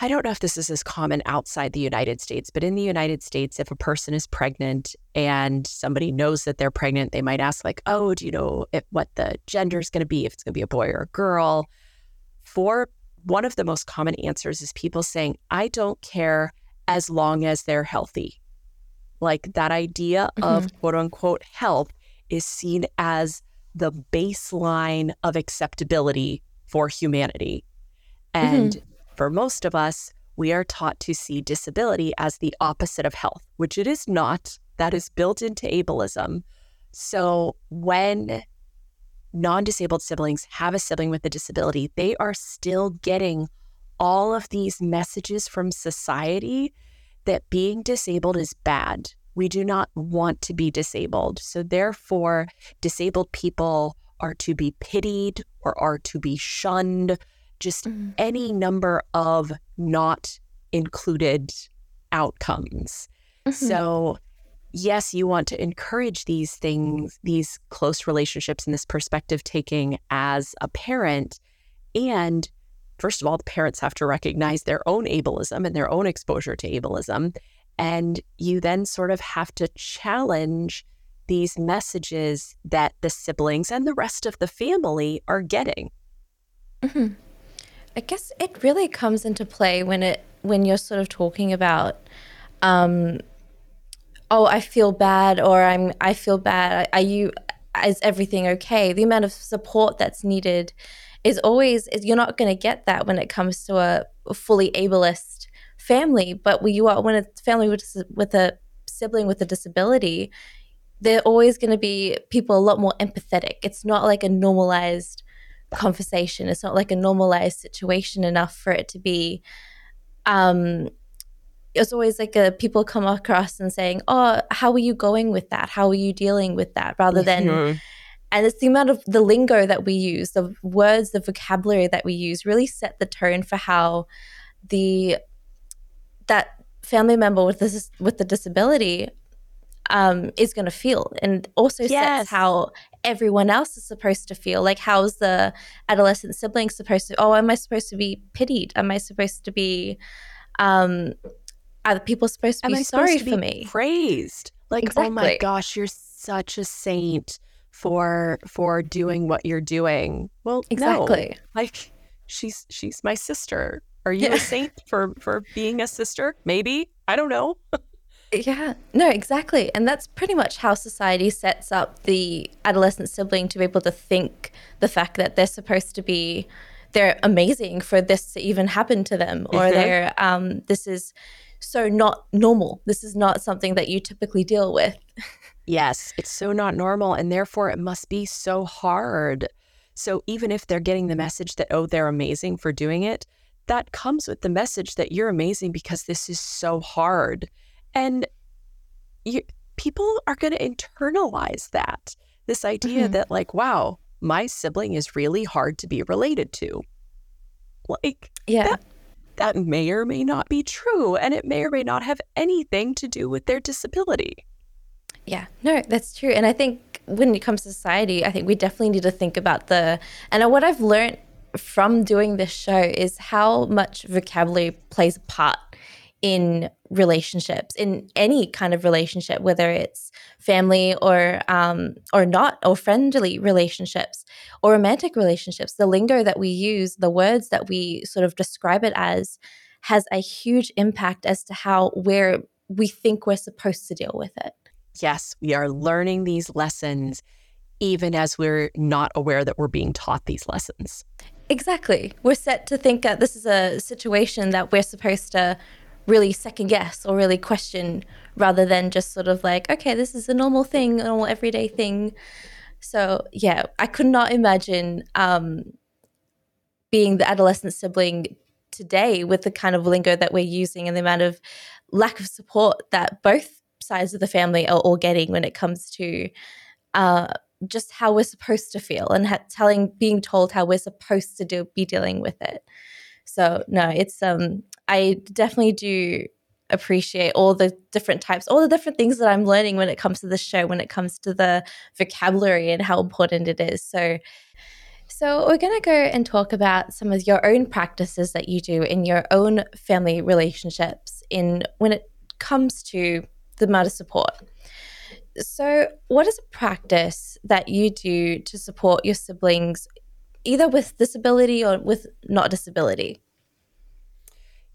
I don't know if this is as common outside the United States, but in the United States, if a person is pregnant and somebody knows that they're pregnant, they might ask, like, oh, do you know if, what the gender is going to be, if it's going to be a boy or a girl? For one of the most common answers is people saying, I don't care as long as they're healthy. Like that idea mm-hmm. of quote unquote health is seen as the baseline of acceptability for humanity. And mm-hmm. For most of us, we are taught to see disability as the opposite of health, which it is not. That is built into ableism. So when non disabled siblings have a sibling with a disability, they are still getting all of these messages from society that being disabled is bad, we do not want to be disabled. So, therefore, disabled people are to be pitied or are to be shunned, just mm-hmm. any number of not included outcomes. Mm-hmm. So, yes, you want to encourage these things, these close relationships and this perspective taking as a parent. And first of all, the parents have to recognize their own ableism and their own exposure to ableism. And you then sort of have to challenge these messages that the siblings and the rest of the family are getting. Mm-hmm. I guess it really comes into play when it when you're sort of talking about, um, oh, I feel bad, or I'm I feel bad. Are you? Is everything okay? The amount of support that's needed is always you're not going to get that when it comes to a, a fully ableist family, but when you are when it's family with with a sibling with a disability, they're always going to be people a lot more empathetic. It's not like a normalized conversation. It's not like a normalized situation enough for it to be. Um, it's always like a people come across and saying, "Oh, how are you going with that? How are you dealing with that?" Rather than. Mm-hmm. And it's the amount of the lingo that we use, the words, the vocabulary that we use really set the tone for how the that family member with this with the disability um, is going to feel, and also yes. sets how everyone else is supposed to feel. Like, how's the adolescent sibling supposed to? Oh, am I supposed to be pitied? Am I supposed to be? Um, are the people supposed to be sorry to for be me? Praised, like, exactly. oh my gosh, you're such a saint for for doing what you're doing. Well, exactly. No. Like, she's she's my sister. Are you yeah. a saint for for being a sister? Maybe. I don't know. yeah. No, exactly. And that's pretty much how society sets up the adolescent sibling to be able to think the fact that they're supposed to be they're amazing for this to even happen to them or mm-hmm. they're um this is so not normal. This is not something that you typically deal with. yes, it's so not normal. And therefore, it must be so hard. So even if they're getting the message that, oh, they're amazing for doing it, that comes with the message that you're amazing because this is so hard. And you, people are going to internalize that this idea mm-hmm. that, like, wow, my sibling is really hard to be related to. Like, yeah. That, that may or may not be true, and it may or may not have anything to do with their disability. Yeah, no, that's true. And I think when it comes to society, I think we definitely need to think about the, and what I've learned from doing this show is how much vocabulary plays a part in relationships, in any kind of relationship, whether it's family or um, or not, or friendly relationships, or romantic relationships. The lingo that we use, the words that we sort of describe it as, has a huge impact as to how we're we think we're supposed to deal with it. Yes, we are learning these lessons even as we're not aware that we're being taught these lessons. Exactly. We're set to think that this is a situation that we're supposed to really second guess or really question rather than just sort of like, okay, this is a normal thing, a normal everyday thing. So yeah, I could not imagine um, being the adolescent sibling today with the kind of lingo that we're using and the amount of lack of support that both sides of the family are all getting when it comes to uh, just how we're supposed to feel and ha- telling, being told how we're supposed to do, be dealing with it. So no, it's um I definitely do appreciate all the different types, all the different things that I'm learning when it comes to the show, when it comes to the vocabulary and how important it is. So, so we're going to go and talk about some of your own practices that you do in your own family relationships in when it comes to the matter support. So, what is a practice that you do to support your siblings, either with disability or with not disability?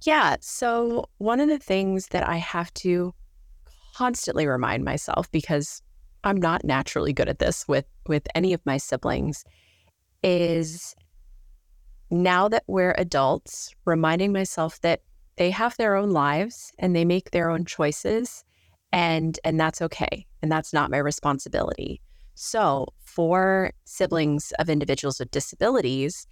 Yeah. So, one of the things that I have to constantly remind myself because I'm not naturally good at this with with any of my siblings is now that we're adults, reminding myself that they have their own lives and they make their own choices and and that's okay and that's not my responsibility. So, for siblings of individuals with disabilities,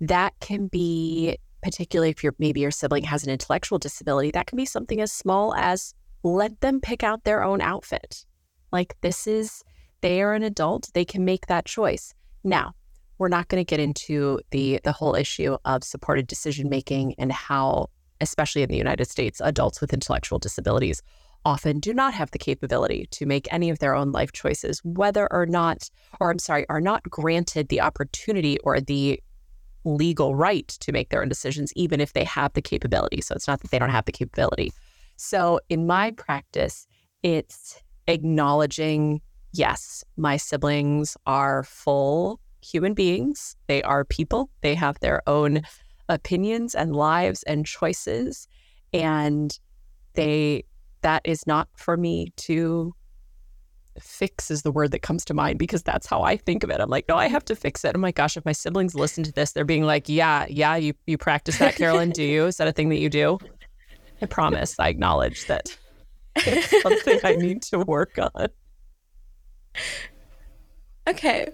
that can be particularly if your maybe your sibling has an intellectual disability, that can be something as small as let them pick out their own outfit. Like this is they are an adult, they can make that choice. Now, we're not going to get into the the whole issue of supported decision making and how especially in the United States, adults with intellectual disabilities often do not have the capability to make any of their own life choices, whether or not, or I'm sorry, are not granted the opportunity or the legal right to make their own decisions, even if they have the capability. So it's not that they don't have the capability. So in my practice, it's acknowledging yes, my siblings are full human beings. They are people, they have their own opinions and lives and choices. And they, that is not for me to fix is the word that comes to mind because that's how I think of it. I'm like, no, I have to fix it. Oh my gosh, if my siblings listen to this, they're being like, yeah, yeah, you you practice that, Carolyn. do you? Is that a thing that you do? I promise. I acknowledge that it's something I need to work on. Okay.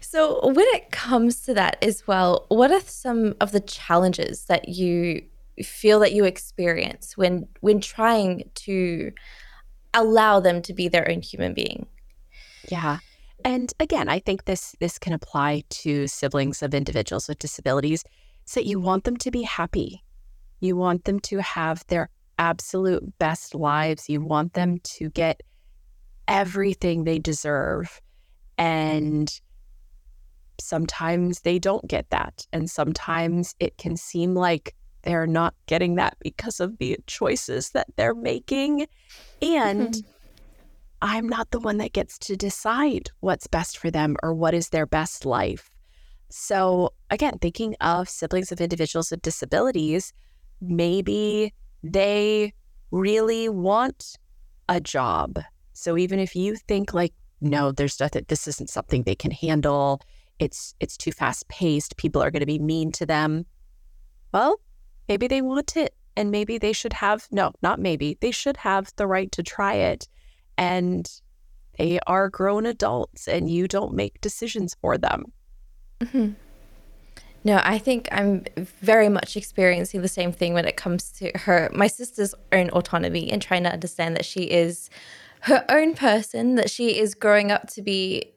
So when it comes to that as well, what are some of the challenges that you feel that you experience when when trying to allow them to be their own human being. Yeah. And again, I think this this can apply to siblings of individuals with disabilities. So you want them to be happy. You want them to have their absolute best lives. You want them to get everything they deserve. And sometimes they don't get that. And sometimes it can seem like they're not getting that because of the choices that they're making. And mm-hmm. I'm not the one that gets to decide what's best for them or what is their best life. So, again, thinking of siblings of individuals with disabilities, maybe they really want a job. So, even if you think like, no, there's nothing, this isn't something they can handle, it's it's too fast paced, people are going to be mean to them. Well, maybe they want it and maybe they should have no, not maybe. They should have the right to try it. And they are grown adults and you don't make decisions for them. Mm-hmm. No, I think I'm very much experiencing the same thing when it comes to her, my sister's own autonomy and trying to understand that she is her own person, that she is growing up to be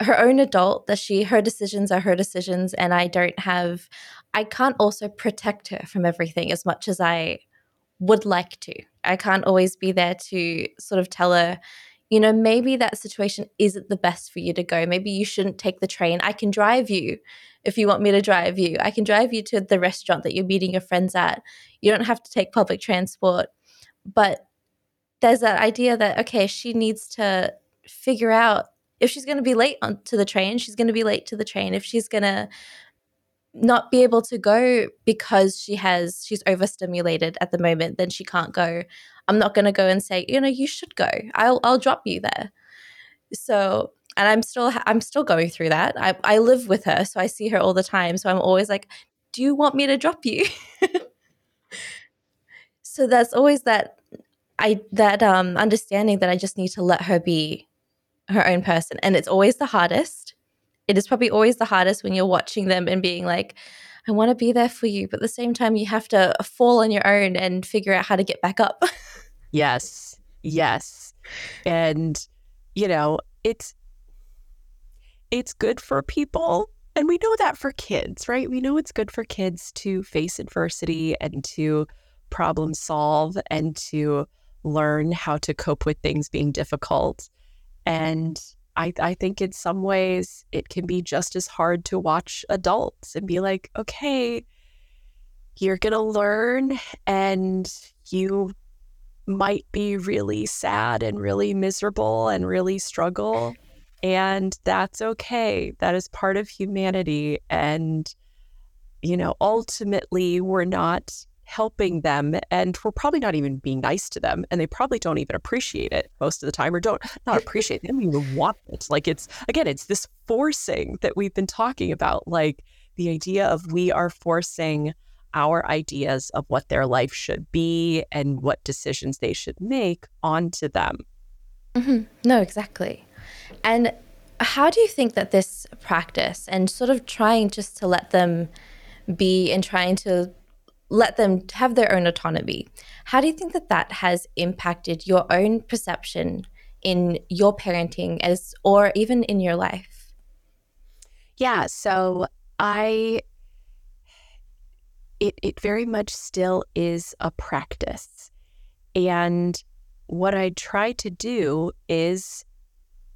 her own adult, that she, her decisions are her decisions. And I don't have, I can't also protect her from everything as much as I would like to. I can't always be there to sort of tell her, you know, maybe that situation isn't the best for you to go. Maybe you shouldn't take the train. I can drive you if you want me to drive you. I can drive you to the restaurant that you're meeting your friends at. You don't have to take public transport. But there's that idea that, okay, she needs to figure out if she's going to be late on to the train, she's going to be late to the train. If she's going to not be able to go because she has she's overstimulated at the moment then she can't go. I'm not going to go and say you know you should go. I'll i'll drop you there. So and i'm still i'm still going through that. I i live with her so i see her all the time. So i'm always like do you want me to drop you? So that's always that i that um understanding that i just need to let her be her own person and it's always the hardest it is probably always the hardest when you're watching them and being like I want to be there for you, but at the same time, you have to fall on your own and figure out how to get back up. yes, yes, and you know it's it's good for people and we know that for kids, right? We know it's good for kids to face adversity and to problem solve and to learn how to cope with things being difficult. And I, I think in some ways it can be just as hard to watch adults and be like, okay, you're going to learn and you might be really sad and really miserable and really struggle. And that's okay. That is part of humanity. And, you know, ultimately, we're not helping them and we're probably not even being nice to them and they probably don't even appreciate it most of the time or don't not appreciate it they even want it. Like it's again it's this forcing that we've been talking about like the idea of we are forcing our ideas of what their life should be and what decisions they should make onto them. Mm-hmm. no exactly. And how do you think that this practice and sort of trying just to let them be and trying to let them have their own autonomy. How do you think that that has impacted your own perception in your parenting as or even in your life? Yeah, so I it it very much still is a practice. And what I try to do is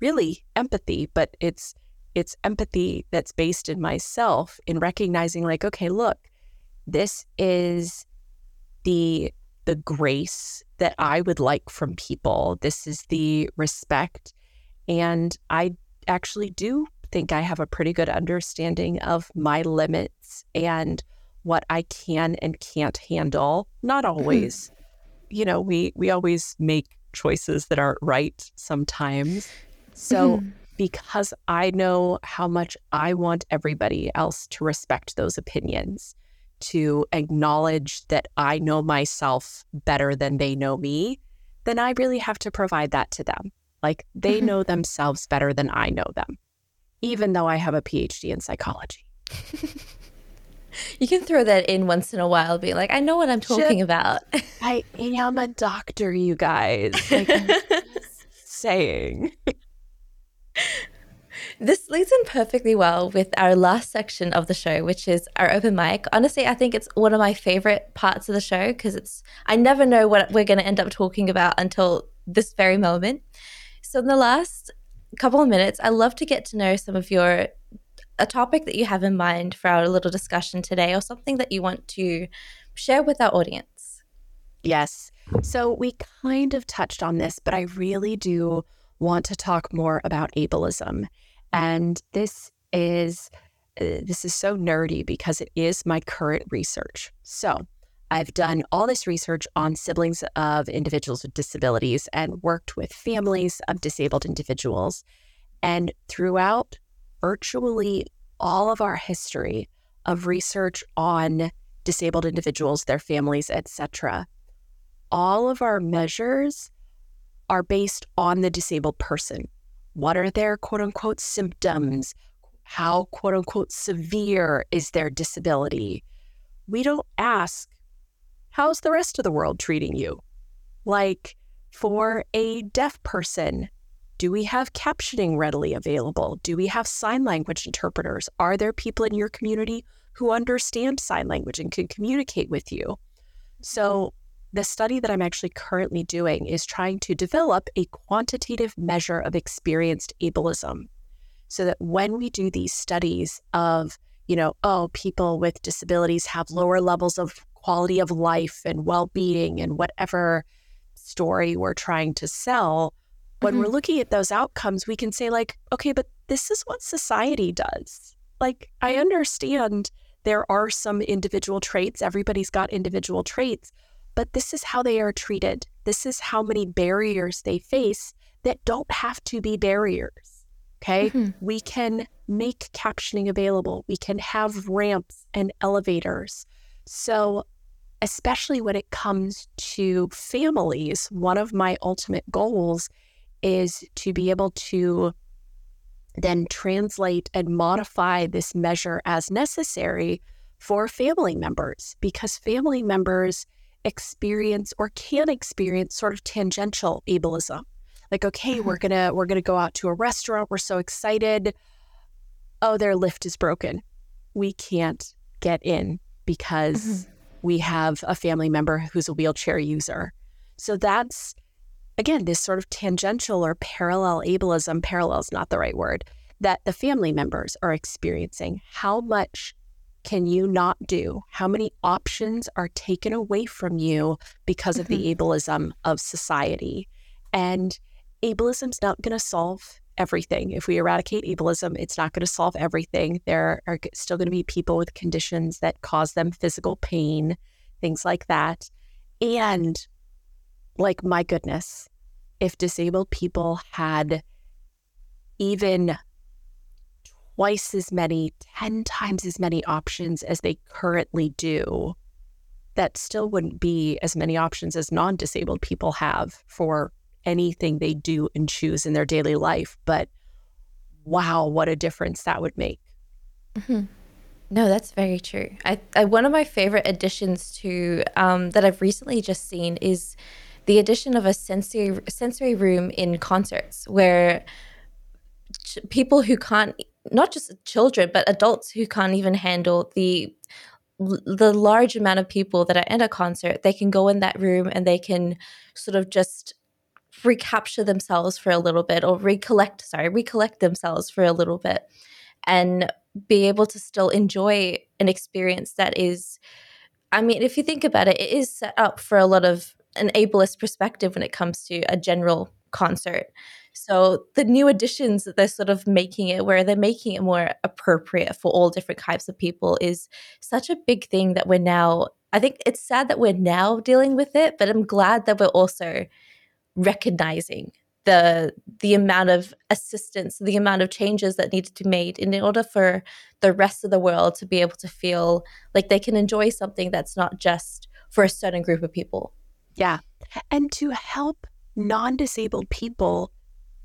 really empathy, but it's it's empathy that's based in myself in recognizing like okay, look, this is the the grace that I would like from people. This is the respect. And I actually do think I have a pretty good understanding of my limits and what I can and can't handle. Not mm-hmm. always. you know, we we always make choices that aren't right sometimes. So mm-hmm. because I know how much I want everybody else to respect those opinions to acknowledge that I know myself better than they know me, then I really have to provide that to them. Like they mm-hmm. know themselves better than I know them, even though I have a PhD in psychology. you can throw that in once in a while, be like, I know what I'm talking Should, about. I am a doctor, you guys. Like, saying. This leads in perfectly well with our last section of the show, which is our open mic. Honestly, I think it's one of my favorite parts of the show because it's, I never know what we're going to end up talking about until this very moment. So, in the last couple of minutes, I love to get to know some of your, a topic that you have in mind for our little discussion today or something that you want to share with our audience. Yes. So, we kind of touched on this, but I really do want to talk more about ableism and this is uh, this is so nerdy because it is my current research. So, I've done all this research on siblings of individuals with disabilities and worked with families of disabled individuals. And throughout virtually all of our history of research on disabled individuals, their families, etc. All of our measures are based on the disabled person. What are their quote unquote symptoms? How quote unquote severe is their disability? We don't ask, how's the rest of the world treating you? Like for a deaf person, do we have captioning readily available? Do we have sign language interpreters? Are there people in your community who understand sign language and can communicate with you? So, the study that I'm actually currently doing is trying to develop a quantitative measure of experienced ableism so that when we do these studies of, you know, oh, people with disabilities have lower levels of quality of life and well being and whatever story we're trying to sell, when mm-hmm. we're looking at those outcomes, we can say, like, okay, but this is what society does. Like, I understand there are some individual traits, everybody's got individual traits, but this is how they are treated. This is how many barriers they face that don't have to be barriers. Okay. Mm-hmm. We can make captioning available, we can have ramps and elevators. So, especially when it comes to families, one of my ultimate goals is to be able to then translate and modify this measure as necessary for family members because family members experience or can experience sort of tangential ableism. Like, okay, we're mm-hmm. gonna we're gonna go out to a restaurant. We're so excited. Oh, their lift is broken. We can't get in because mm-hmm. we have a family member who's a wheelchair user. So that's again, this sort of tangential or parallel ableism, parallel is not the right word, that the family members are experiencing. How much can you not do? How many options are taken away from you because of mm-hmm. the ableism of society? And ableism's not going to solve everything. If we eradicate ableism, it's not going to solve everything. There are still going to be people with conditions that cause them physical pain, things like that. And like, my goodness, if disabled people had even twice as many, 10 times as many options as they currently do, that still wouldn't be as many options as non disabled people have for anything they do and choose in their daily life. But wow, what a difference that would make. Mm-hmm. No, that's very true. I, I, one of my favorite additions to um, that I've recently just seen is the addition of a sensory sensory room in concerts where people who can't not just children but adults who can't even handle the the large amount of people that are in a concert they can go in that room and they can sort of just recapture themselves for a little bit or recollect sorry recollect themselves for a little bit and be able to still enjoy an experience that is I mean, if you think about it, it is set up for a lot of an ableist perspective when it comes to a general concert. So the new additions that they're sort of making it where they're making it more appropriate for all different types of people is such a big thing that we're now I think it's sad that we're now dealing with it, but I'm glad that we're also recognizing the the amount of assistance, the amount of changes that needed to be made in order for the rest of the world to be able to feel like they can enjoy something that's not just for a certain group of people. Yeah. And to help non disabled people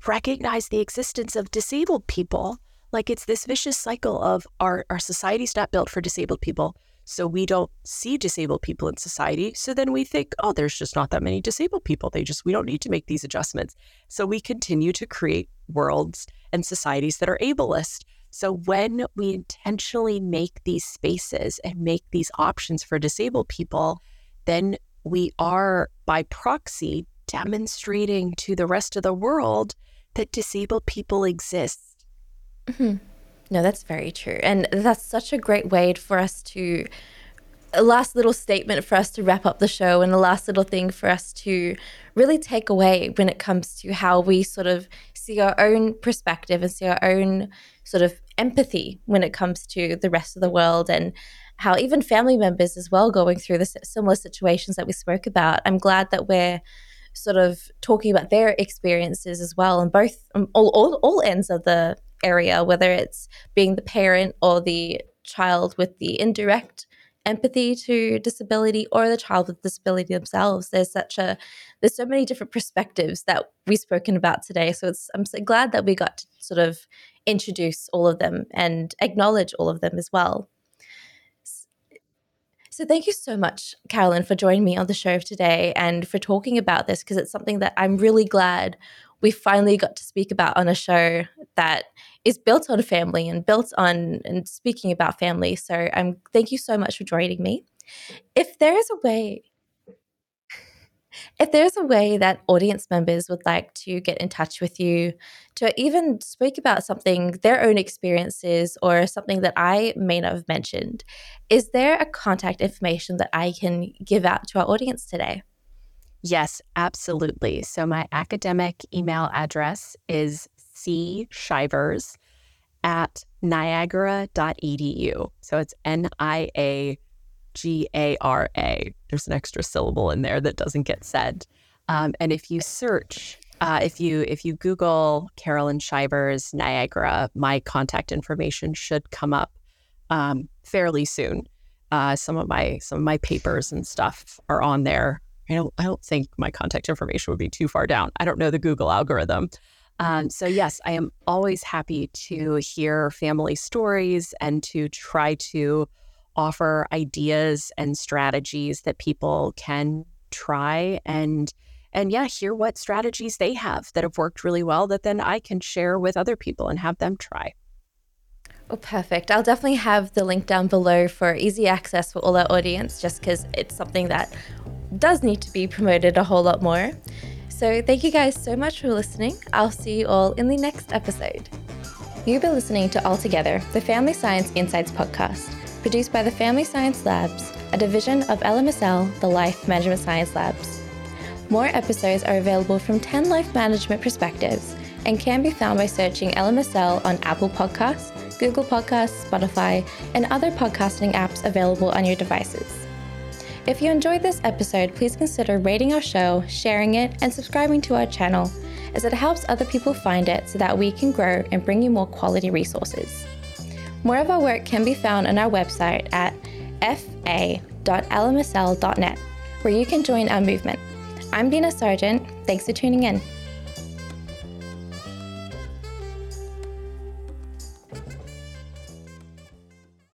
recognize the existence of disabled people. Like it's this vicious cycle of our, our society's not built for disabled people. So we don't see disabled people in society. So then we think, oh, there's just not that many disabled people. They just, we don't need to make these adjustments. So we continue to create worlds and societies that are ableist. So when we intentionally make these spaces and make these options for disabled people, then we are by proxy demonstrating to the rest of the world that disabled people exist. Mm-hmm. No, that's very true. And that's such a great way for us to, a last little statement for us to wrap up the show, and a last little thing for us to really take away when it comes to how we sort of see our own perspective and see our own sort of empathy when it comes to the rest of the world and how even family members as well going through the similar situations that we spoke about. I'm glad that we're sort of talking about their experiences as well and both um, all, all, all ends of the area, whether it's being the parent or the child with the indirect empathy to disability or the child with disability themselves. There's such a there's so many different perspectives that we've spoken about today. So it's I'm so glad that we got to sort of introduce all of them and acknowledge all of them as well. So thank you so much, Carolyn, for joining me on the show today and for talking about this because it's something that I'm really glad we finally got to speak about on a show that is built on family and built on and speaking about family. So I'm thank you so much for joining me. If there is a way if there's a way that audience members would like to get in touch with you to even speak about something, their own experiences, or something that I may not have mentioned, is there a contact information that I can give out to our audience today? Yes, absolutely. So my academic email address is cshivers at niagara.edu. So it's N I A G A R A. There's an extra syllable in there that doesn't get said. Um, and if you search, uh, if you if you Google Carolyn Shivers Niagara, my contact information should come up um, fairly soon. Uh, some of my some of my papers and stuff are on there. I don't I don't think my contact information would be too far down. I don't know the Google algorithm. Um, so yes, I am always happy to hear family stories and to try to offer ideas and strategies that people can try and and yeah, hear what strategies they have that have worked really well that then I can share with other people and have them try. Oh, perfect. I'll definitely have the link down below for easy access for all our audience, just because it's something that does need to be promoted a whole lot more. So, thank you guys so much for listening. I'll see you all in the next episode. You've been listening to All Together, the Family Science Insights podcast produced by the Family Science Labs, a division of LMSL, the Life Management Science Labs. More episodes are available from 10 life management perspectives and can be found by searching LMSL on Apple Podcasts, Google Podcasts, Spotify, and other podcasting apps available on your devices. If you enjoyed this episode, please consider rating our show, sharing it, and subscribing to our channel, as it helps other people find it so that we can grow and bring you more quality resources. More of our work can be found on our website at fa.lmsl.net, where you can join our movement. I'm Dina Sargent. Thanks for tuning in.